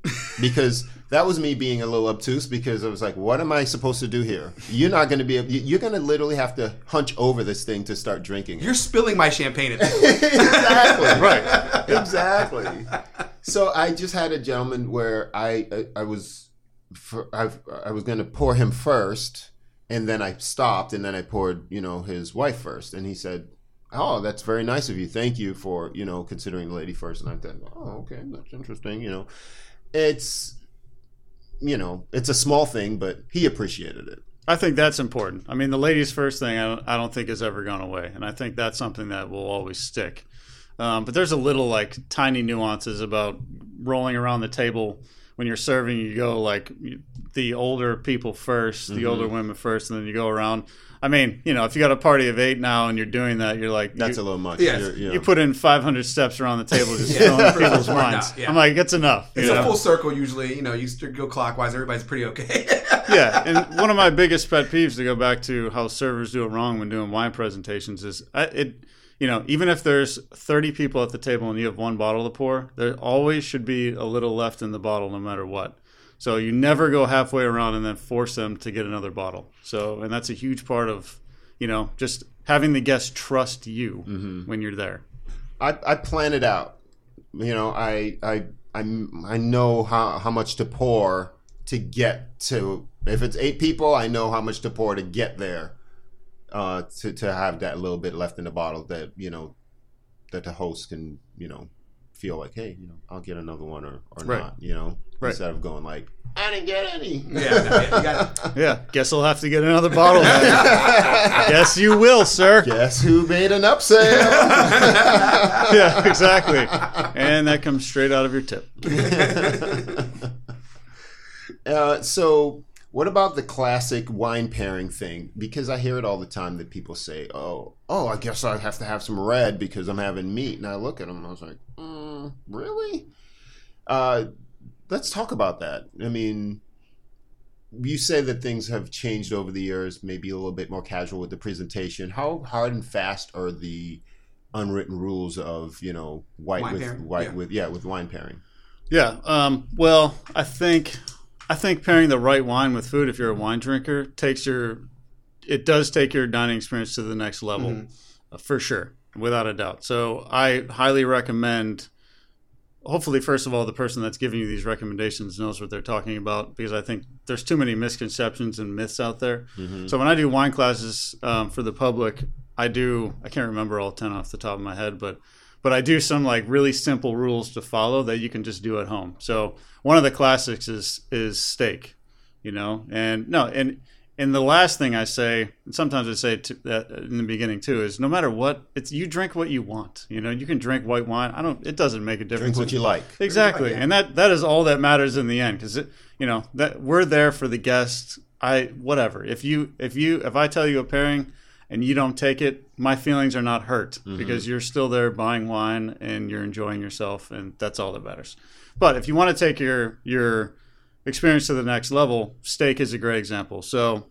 because that was me being a little obtuse because I was like, what am I supposed to do here? You're not going to be, able, you're going to literally have to hunch over this thing to start drinking. it. You're spilling my champagne at exactly. Right. Exactly. So I just had a gentleman where I, I, I was, for, I, I was going to pour him first and then I stopped and then I poured, you know, his wife first. And he said, "Oh, that's very nice of you. Thank you for you know considering the lady first. And I thought, "Oh, okay, that's interesting." You know, it's you know it's a small thing, but he appreciated it. I think that's important. I mean, the ladies first thing I don't, I don't think has ever gone away, and I think that's something that will always stick. Um, but there's a little like tiny nuances about rolling around the table when you're serving. You go like the older people 1st the older women first, and then you go around. I mean, you know, if you got a party of eight now and you're doing that, you're like That's you, a little much. Yes. You're- you You put in 500 steps around the table, just Yeah. filling For the people's most minds. no, yeah. I'm like, it's enough. you It's know? a full circle usually. You know, you go clockwise. Everybody's pretty okay. yeah, and one of my biggest pet peeves to go back to how servers do it wrong when doing wine presentations is I, it. You know, even if there's 30 people at the table and you have one bottle to pour, there always should be a little left in the bottle, no matter what. So you never go halfway around and then force them to get another bottle. So, and that's a huge part of, you know, just having the guests trust you when you're there. I, I plan it out. You know, I I I, I know how, how much to pour to get to. If it's eight people, I know how much to pour to get there. Uh, to to have that little bit left in the bottle that you know that the host can you know feel like, hey, you know, I'll get another one or or Right. not. You know, Right. instead of going like, I didn't get any. yeah, no, you got Yeah, guess I'll have to get another bottle. then. yes, you will, sir. Guess who made an upsell? yeah, exactly. And that comes straight out of your tip. Uh, so, what about the classic wine pairing thing? Because I hear it all the time that people say, "Oh, oh, I guess I have to have some red because I'm having meat." And I look at them and I was like, mm, "Really?" Uh, let's talk about that. I mean, you say that things have changed over the years, maybe a little bit more casual with the presentation. How hard and fast are the unwritten rules of you know white Wine with pairing, white yeah. with yeah with wine pairing? Yeah. Um, well, I think I think pairing the right wine with food, if you're a wine drinker, takes your it does take your dining experience to the next level, uh, for sure, without a doubt. So I highly recommend. Hopefully, first of all, the person that's giving you these recommendations knows what they're talking about because I think there's too many misconceptions and myths out there. So when I do wine classes um, for the public, I do I can't remember all ten off the top of my head, but but I do some like really simple rules to follow that you can just do at home. So one of the classics is is steak, you know, and no, and and the last thing I say, and sometimes I say to, that in the beginning too, is no matter what, it's you drink what you want. You know, you can drink white wine. I don't. It doesn't make a difference. Drink what you like. Exactly, and that that is all that matters in the end because you know that we're there for the guests. I whatever. If you if you if I tell you a pairing and you don't take it, my feelings are not hurt mm-hmm. because you're still there buying wine and you're enjoying yourself, and that's all that matters. But if you want to take your your experience to the next level, steak is a great example. So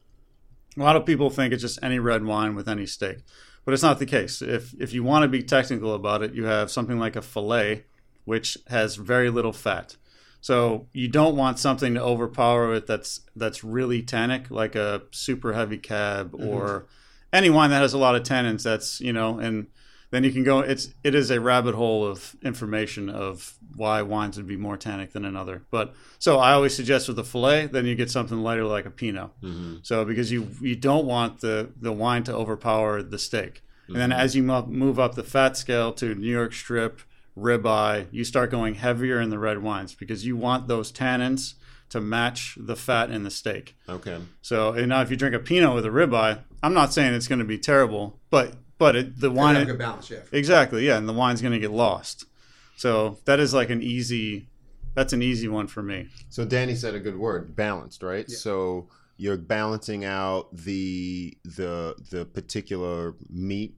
a lot of people think it's just any red wine with any steak, but it's not the case. If if you want to be technical about it, you have something like a fillet, which has very little fat. So you don't want something to overpower it that's that's really tannic, like a super heavy cab mm-hmm. or any wine that has a lot of tannins. That's you know, and then you can go. It's it is a rabbit hole of information of why wines would be more tannic than another. But so I always suggest with a fillet, then you get something lighter like a Pinot. Mm-hmm. So because you you don't want the the wine to overpower the steak, and then mm-hmm. as you move up the fat scale to New York Strip, ribeye, you start going heavier in the red wines because you want those tannins to match the fat in the steak. Okay. So and now if you drink a Pinot with a ribeye, I'm not saying it's going to be terrible, but but it, the wine have a good balance, yeah. Exactly, yeah, and the wine's going to get lost. So that is like an easy. That's an easy one for me. So Danny said a good word, balanced, right? So you're balancing out the the the particular meat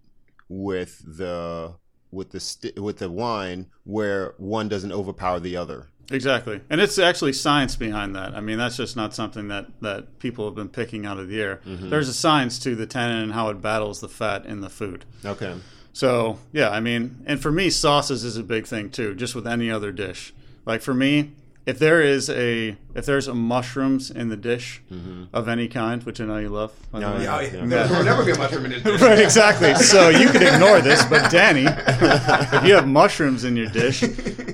with the with the st- with the wine where one doesn't overpower the other. Exactly, and it's actually science behind that. I mean, that's just not something that that people have been picking out of the air. Mm-hmm. There's a science to the tannin and how it battles the fat in the food. Okay. So yeah, I mean, and for me, sauces is a big thing too. Just with any other dish, like for me, if there is a if there's a mushrooms in the dish mm-hmm. of any kind, which I know you love, by the way. Yeah, Yeah. yeah. There will never be a mushroom in this. Right, exactly. So you could ignore this, but Danny, if you have mushrooms in your dish,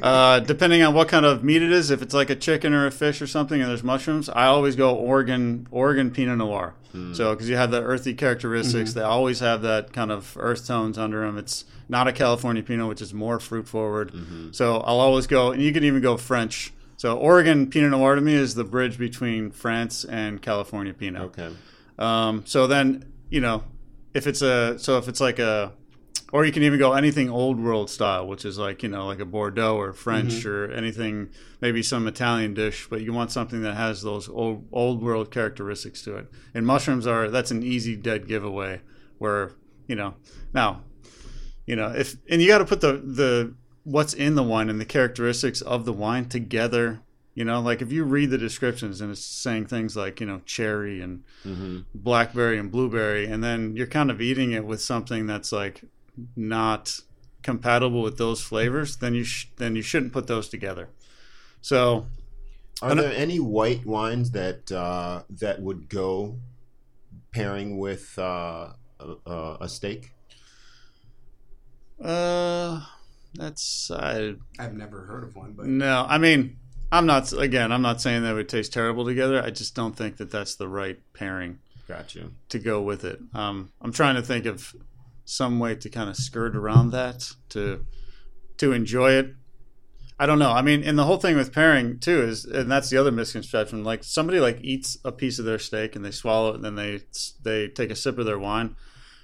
uh, depending on what kind of meat it is, if it's like a chicken or a fish or something, and there's mushrooms, I always go Oregon Oregon Pinot Noir. Hmm. So because you have the earthy characteristics, mm-hmm. they always have that kind of earth tones under them. It's not a California Pinot, which is more fruit forward. Mm-hmm. So I'll always go, and you can even go French. So Oregon Pinot Noir to me is the bridge between France and California Pinot. Okay. Um, so then, you know, if it's a so if it's like a, or you can even go anything old world style, which is like you know like a Bordeaux or French or anything, maybe some Italian dish, but you want something that has those old old world characteristics to it. And mushrooms are that's an easy dead giveaway. Where you know now, you know if and you got to put the the what's in the wine and the characteristics of the wine together. You know, like if you read the descriptions and it's saying things like, you know, cherry and blackberry and blueberry, and then you're kind of eating it with something that's like not compatible with those flavors, then you sh- then you shouldn't put those together. So Are there any white wines that uh, that would go pairing with uh, a, a steak? uh that's I I've never heard of one, but no, I mean, I'm not again, I'm not saying that it would taste terrible together. I just don't think that that's the right pairing Gotcha. to go with it. Um, I'm trying to think of some way to kind of skirt around that to to enjoy it. I don't know. I mean, and the whole thing with pairing too is, and that's the other misconception. Like somebody like eats a piece of their steak and they swallow it, and then they they take a sip of their wine.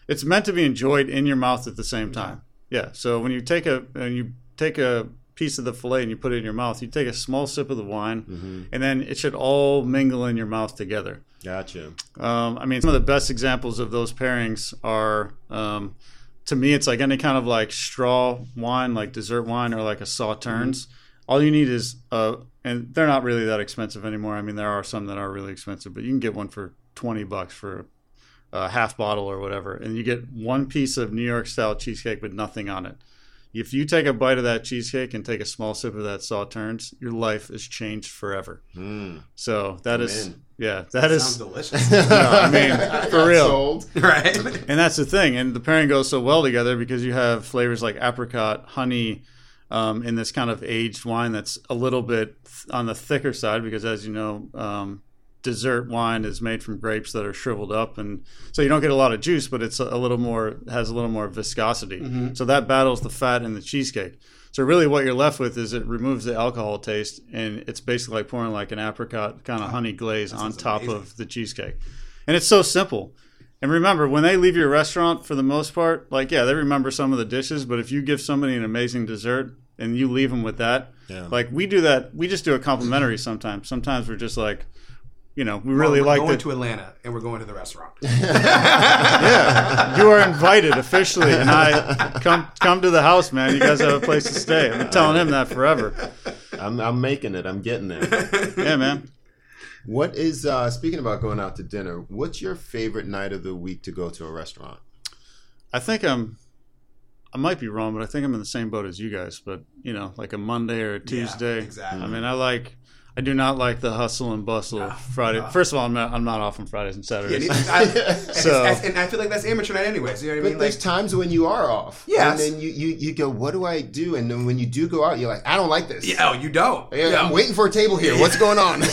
It's meant to be enjoyed in your mouth at the same time. Yeah. So when you take a when you take a piece of the fillet and you put it in your mouth, you take a small sip of the wine, and then it should all mingle in your mouth together. Gotcha. Um, I mean, some of the best examples of those pairings are, um, to me, it's like any kind of like straw wine, like dessert wine, or like a sauternes. All you need is, uh, and they're not really that expensive anymore. I mean, there are some that are really expensive, but you can get one for twenty bucks for a half bottle or whatever, and you get one piece of New York style cheesecake with nothing on it. If you take a bite of that cheesecake and take a small sip of that sauternes, your life is changed forever. Mm. So that is, in. yeah, that is delicious, no, I mean, for real. Sold. right? And that's the thing. And the pairing goes so well together because you have flavors like apricot, honey, um, in this kind of aged wine that's a little bit on the thicker side because, as you know, um, dessert wine is made from grapes that are shriveled up, and so you don't get a lot of juice, but it's a little more has a little more viscosity. Mm-hmm. So that battles the fat in the cheesecake. So really, what you're left with is it removes the alcohol taste, and it's basically like pouring like an apricot kind of honey glaze on top amazing. of the cheesecake. and it's so simple. And remember, when they leave your restaurant, for the most part, like yeah, they remember some of the dishes, but if you give somebody an amazing dessert and you leave them with that, Yeah. like we do that, we just do a complimentary sometimes. Sometimes we're just like, you know, we really we're like going the, to Atlanta and we're going to the restaurant. yeah, you are invited officially, and I come come to the house, man. You guys have a place to stay. I've been telling him that forever. I'm, I'm making it. I'm getting there. Yeah, man. what is uh, speaking about going out to dinner? What's your favorite night of the week to go to a restaurant? I think I'm. I might be wrong, but I think I'm in the same boat as you guys. But you know, like a Monday or a Tuesday. exactly. I mean, I like. I do not like the hustle and bustle of Friday. First of all, I'm not. I'm not off on Fridays and Saturdays. and, I, So- it's- and I feel like that's amateur night anyways. You know what I But mean? there's Like, times when you are off. Yeah. And then you, you, you go, what do I do? And then when you do go out, you're like, I don't like this. yeah, oh, you don't. Yeah, Yeah. I'm waiting for a table here. What's going on?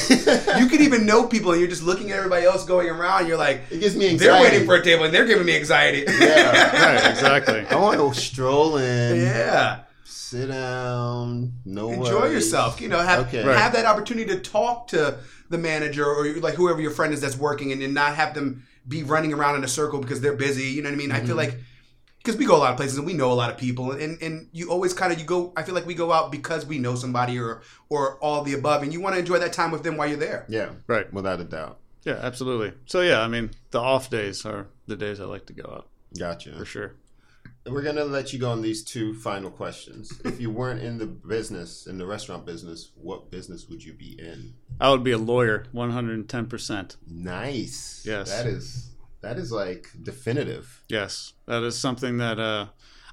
You could even know people, and you're just looking at everybody else going around. You're like, it gives me anxiety. they're waiting for a table, and they're giving me anxiety. Yeah. right, exactly. I want to stroll in, yeah. Sit down, no Enjoy worries. yourself. You know, have Okay. Right. have that opportunity to talk to the manager or like whoever your friend is that's working, and, and not have them be running around in a circle because they're busy. You know what I mean? I feel mm-hmm. like because we go a lot of places and we know a lot of people, and and you always kind of you go. I feel like we go out because we know somebody or or all the above, and you want to enjoy that time with them while you're there. Yeah, Right. without a doubt. Yeah, absolutely. So yeah, I mean, the off days are the days I like to go out Gotcha. for sure. We're gonna let you go on these two final questions. if you weren't in the business, in the restaurant business, what business would you be in? I would be a lawyer, 110. percent Nice. Yes. That is that is like definitive. Yes, that is something that. uh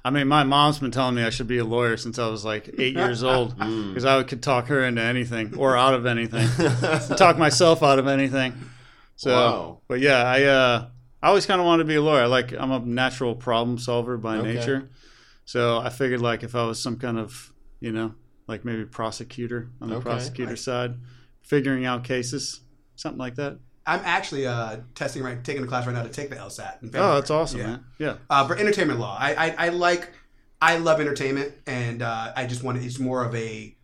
I mean, my mom's been telling me I should be a lawyer since I was like eight years old Mm. because I could talk her into anything or out of anything, talk myself out of anything. So, Wow. but yeah, I uh, I always kind of wanted to be a lawyer. I like I'm a natural problem solver by Okay. nature, so I figured like if I was some kind of you know like maybe prosecutor on the Okay. prosecutor side, figuring out cases, something like that. I'm actually uh, testing right, taking a class right now to take the LSAT. in Oh, that's awesome, Yeah. man. Yeah. Uh, for entertainment law, I, I I like I love entertainment, and uh, I just want it's more of a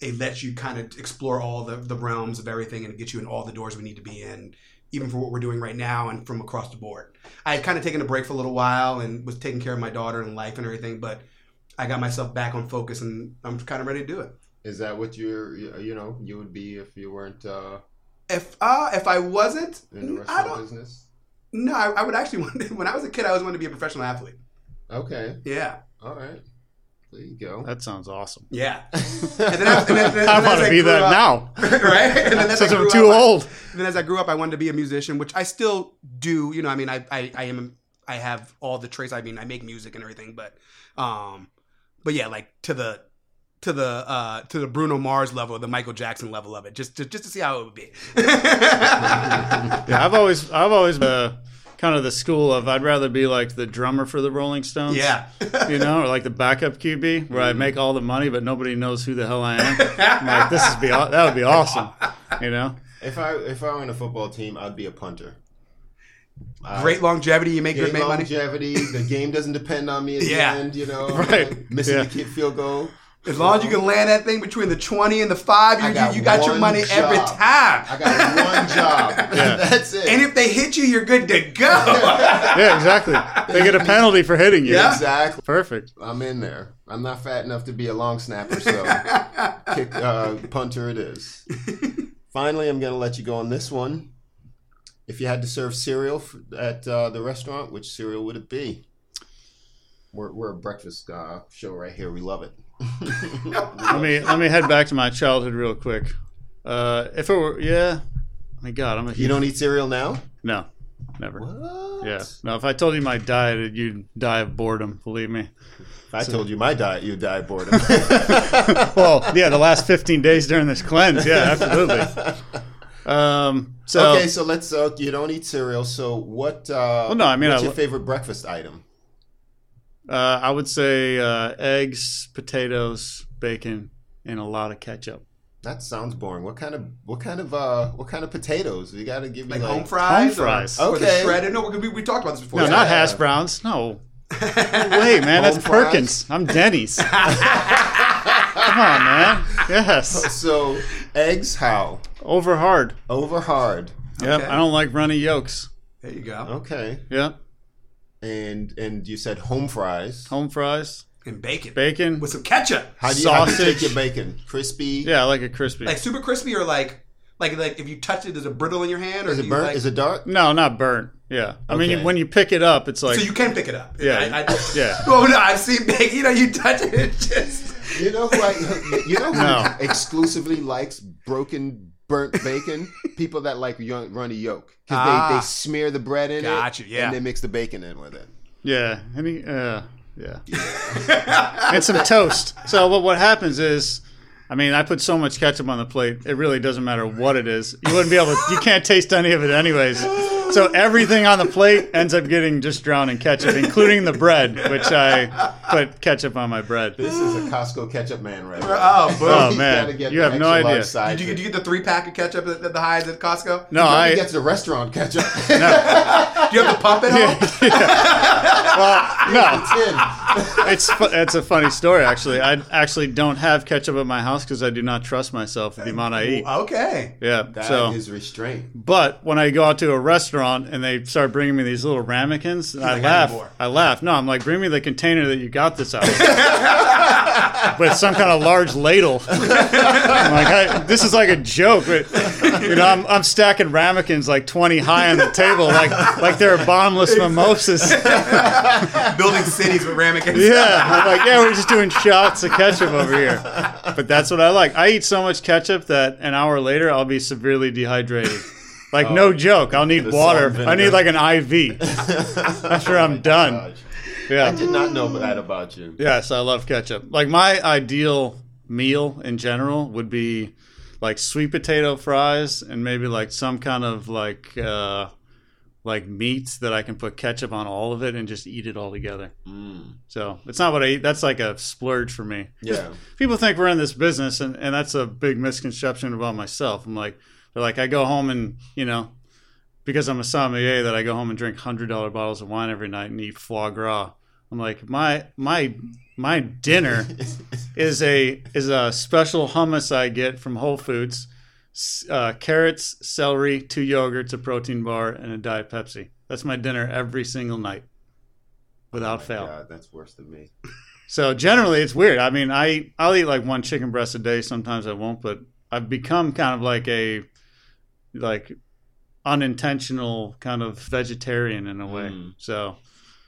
it lets you kind of explore all the the realms of everything and get you in all the doors we need to be in, even for what we're doing right now and from across the board. I had kind of taken a break for a little while and was taking care of my daughter and life and everything, but I got myself back on focus and I'm kind of ready to do it. Is that what you're you know you would be if you weren't uh, If uh if I wasn't, in the I restaurant don't. business? No, I, I would actually want. When I was a kid, I always wanted to be a professional athlete. Okay. Yeah, All right. There you go. That sounds awesome. yeah. And then I, and then, and then I want to be that up- now. right? And then as Since I I'm grew too up, I- old. then as I grew up, I wanted to be a musician, which I still do. You know, I mean, I, I, I am, I have all the traits. I mean, I make music and everything, but, um, but yeah, like to the, to the, uh, to the Bruno Mars level, the Michael Jackson level of it, just, to, just to see how it would be. Yeah, I've always I've always been uh, kind of the school of I'd rather be like the drummer for the Rolling Stones. yeah. You know, or like the backup QB where I make all the money but nobody knows who the hell I am. I'm like this is be that would be awesome. You know? If I if I were in a football team, I'd be a punter. Uh, Great longevity. You make good Great money. longevity. the game doesn't depend on me at Yeah. the end. You know, Right. Missing Yeah. a kid field goal. As long as you can land that thing between the 20 and the 5, you, got you, you got your one money every time. I got one job. Yeah. That's it. and if they hit you, you're good to go. Yeah, exactly. They get a penalty for hitting you. Yeah. exactly. Perfect. I'm in there. I'm not fat enough to be a long snapper, so kick uh, punter it is. Finally, I'm going to let you go on this one. If you had to serve cereal at uh, the restaurant, which cereal would it be? We're, we're a breakfast uh, show right here. We love it. Let me let me head back to my childhood real quick. Uh, if it were yeah, my God, I'm a You don't eat cereal now? no, never. What? Yeah, no. If I told you my diet, you'd die of boredom. Believe me. If I told you my diet, you'd die of boredom. Well, yeah, the last 15 days during this cleanse, yeah, absolutely. Um, so okay, so let's. Uh, you don't eat cereal. So what? Uh, Well, no, I mean, what's I- your favorite breakfast item? Uh, I would say uh, eggs, potatoes, bacon, and a lot of ketchup. That sounds boring. What kind of what kind of uh what kind of potatoes? You got to give me like like, home fries? Home fries. Or, or the Okay. shredded? No, we, we talked about this before. No, Yeah. not hash browns. No. Wait, man, that's fries? Perkins. I'm Denny's. Come on, man. Yes. So eggs how Over hard. over hard. Yep. Okay. I don't like runny yolks. There you go. Okay. Yeah. And and you said home fries. Home fries, And bacon. bacon. With some ketchup. How do you, how do you take your bacon? Crispy? Yeah, I like it crispy. Like super crispy or like like like if you touch it, is it, there's a brittle in your hand or Is it burnt? Like, Is it dark? no, not burnt. Yeah. I mean, Okay. when you pick it up, it's like so you can pick it up. Yeah, I, I, yeah. Oh no, I've seen bacon. You know, you touch it, it just. You know who I, you know who No. exclusively likes broken burnt bacon? People that like young, runny yolk because Ah. they, they smear the bread in Gotcha, it yeah. and they mix the bacon in with it. Yeah, any, uh, yeah, and some toast. So what what happens is, I mean, I put so much ketchup on the plate, it really doesn't matter what it is. You wouldn't be able to. You can't taste any of it anyways. So everything on the plate ends up getting just drowned in ketchup, including the bread, which I put ketchup on my bread. This is a Costco ketchup man right here. Oh, boom. Oh man, gotta you have no idea. Did you, did you get the three pack of ketchup at, at the highs at Costco? No, He I. get the restaurant ketchup. Do you have the pump at home? No, it's it's a funny story actually. I actually don't have ketchup at my house because I do not trust myself with the amount I eat. Okay. Yeah, That so is restraint. But when I go out to a restaurant and they start bringing me these little ramekins, I like, I laugh. I laugh. No, I'm like, bring me the container that you got this out of. With some kind of large ladle. I'm like, I, this is like a joke. But, you know, I'm, I'm stacking ramekins like 20 high on the table, like like they're a bottomless mimosas. Building cities with ramekins. Yeah, I'm like, yeah, we're just doing shots of ketchup over here. But that's what I like. I eat so much ketchup that an hour later I'll be severely dehydrated. Like no joke, I'll need water. I need like an IV after I'm done. Gosh. I did not know that about you. yes, I love ketchup. Like my ideal meal in general would be like sweet potato fries and maybe like some kind of like uh like meat that I can put ketchup on all of it and just eat it all together. So it's not what I eat. That's like a splurge for me. Yeah. People think we're in this business, and, and that's a big misconception about myself. I'm like, they're like, I go home and, you know, because I'm a sommelier, that I go home and drink $100 bottles of wine every night and eat foie gras. I'm like, my, my, my dinner is a is a special hummus I get from Whole Foods, uh, carrots, celery, two yogurts, a protein bar, and a diet Pepsi. That's my dinner every single night, without fail. God, that's worse than me. So generally, it's weird. I mean, I I'll eat like one chicken breast a day. Sometimes I won't, but I've become kind of like a like unintentional kind of vegetarian in a way. Mm. So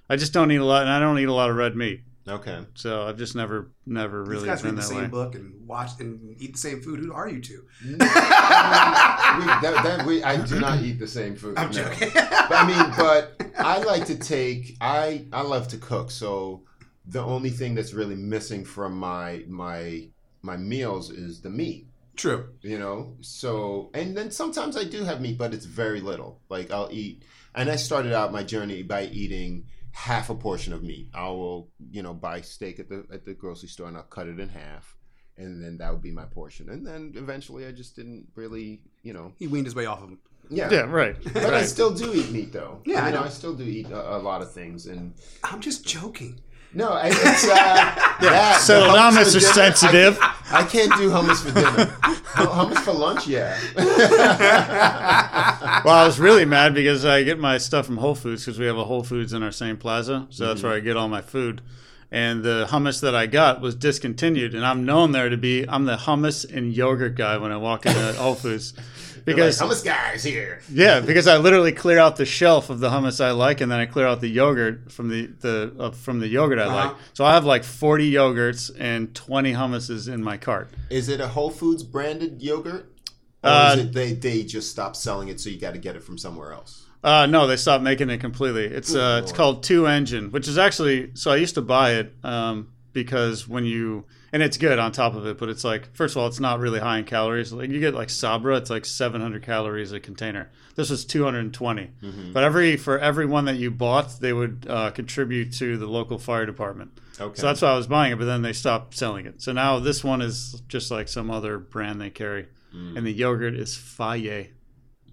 I just don't eat a lot, and I don't eat a lot of red meat. Okay. So I've just never never These really guys been read the same way. book and watch and eat the same food. Who are you two? we, that, that, we, I do not eat the same food. I'm no. joking. But, I mean, but I like to take. I I love to cook. So the only thing that's really missing from my my my meals is the meat. True. You know. So and then sometimes I do have meat, but it's very little. Like I'll eat. And I started out my journey by eating half a portion of meat. I will, you know, buy steak at the at the grocery store and I'll cut it in half. And then that would be my portion. And then eventually I just didn't really, you know, He weaned his way off of him. yeah. Yeah, right. But I still do eat meat, though. Yeah, I, I mean, know. I still do eat a, a lot of things, and I'm just joking. no, I- it's uh, that, Settle the down, Mr. Sensitive. I, I can't do hummus for dinner. Hummus for lunch, yeah. Well, I was really mad because I get my stuff from Whole Foods because we have a Whole Foods in our same plaza, so that's mm-hmm. where I get all my food. And the hummus that I got was discontinued, and I'm known there to be I'm the hummus and yogurt guy when I walk into Whole Foods because like, hummus guys here. yeah, because I literally clear out the shelf of the hummus I like, and then I clear out the yogurt from the the uh, from the yogurt I like. Uh-huh. So I have like 40 yogurts and 20 hummuses in my cart. Is it a Whole Foods branded yogurt? Or Uh, is it they, they just stopped selling it, so you got to get it from somewhere else? Uh, no, they stopped making it completely. It's uh, it's called Two Engine, which is actually so I used to buy it um, because when you and it's good on top of it, but it's like first of all, it's not really high in calories. Like you get like Sabra, it's like 700 calories a container. This was 220, but every for every one that you bought, they would uh, contribute to the local fire department. Okay. So that's why I was buying it, but then they stopped selling it. So now this one is just like some other brand they carry, and the yogurt is Faye.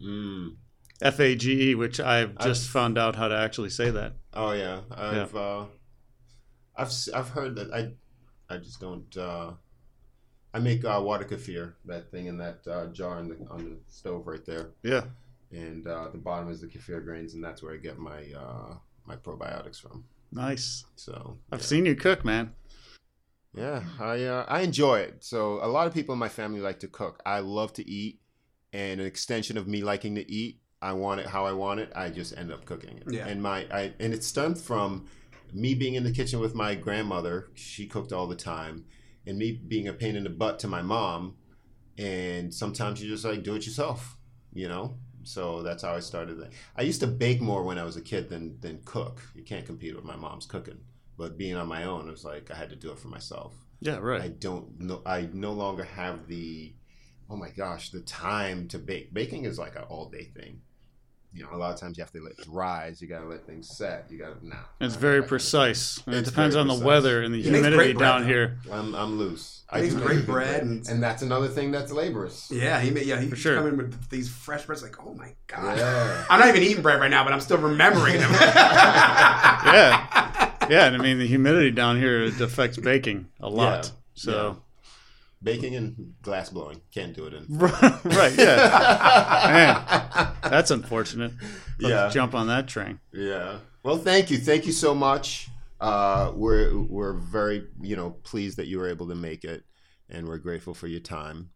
Mm. F A G E, which I've just found out how to actually say that. Oh yeah, I've uh, I've I've heard that. I I just don't. Uh, I make uh, water kefir, that thing in that uh, jar on the on the stove right there. Yeah. and uh, the bottom is the kefir grains, and that's where I get my uh, my probiotics from. Nice. So I've yeah. seen you cook, man. Yeah, I uh, I enjoy it. So a lot of people in my family like to cook. I love to eat, and an extension of me liking to eat, I want it how I want it. I just end up cooking it. Yeah. And my I and it stemmed from me being in the kitchen with my grandmother. She cooked all the time, and me being a pain in the butt to my mom. And sometimes you just like do it yourself, you know. So that's how I started. That. I used to bake more when I was a kid than than cook. You can't compete with my mom's cooking. But being on my own, it was like I had to do it for myself. Yeah, right. I don't know. I no longer have the, oh my gosh, the time to bake. Baking is like an all day thing. You know, a lot of times you have to let it rise. You got to let things set. You got to nah. It's very I- I- precise. And it It's depends very on the precise. weather and the He humidity bread, down here. I'm I'm loose. He makes do great bread and- and that's another thing that's laborious. Yeah, he ma- yeah he For sure. come in with these fresh breads like oh my god. Yeah. I'm not even eating bread right now, but I'm still remembering them. Yeah. Yeah, and I mean the humidity down here it affects baking a lot. Yeah, So Baking and glass blowing can't do it in. right, yeah. Man, that's unfortunate. Let's Yeah. jump on that train. Yeah. Well, thank you. Thank you so much. Uh, we're we're very you know pleased that you were able to make it, and we're grateful for your time.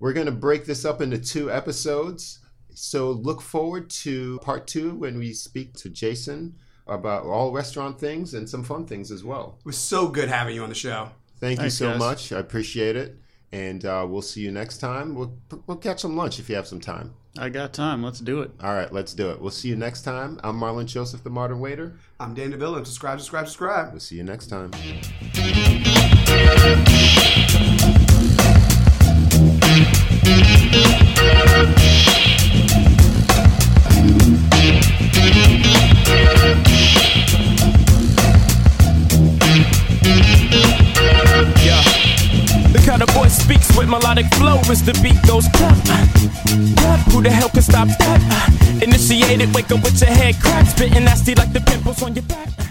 We're going to break this up into two episodes. So look forward to part two when we speak to Jason about all restaurant things and some fun things as well. it was so good having you on the show. Thank Thanks, you so guys. much. I appreciate it, and uh, we'll see you next time. We'll we'll catch some lunch if you have some time. I got time. Let's do it. All right, let's do it. We'll see you next time. I'm Marlon Joseph, the Modern Waiter. I'm Dan DeVille and subscribe, subscribe, subscribe. We'll see you next time. Yeah. Speaks with melodic flow as the beat goes clap. Clap, who the hell can stop that? Initiated, wake up with your head cracked, spitting nasty like the pimples on your back.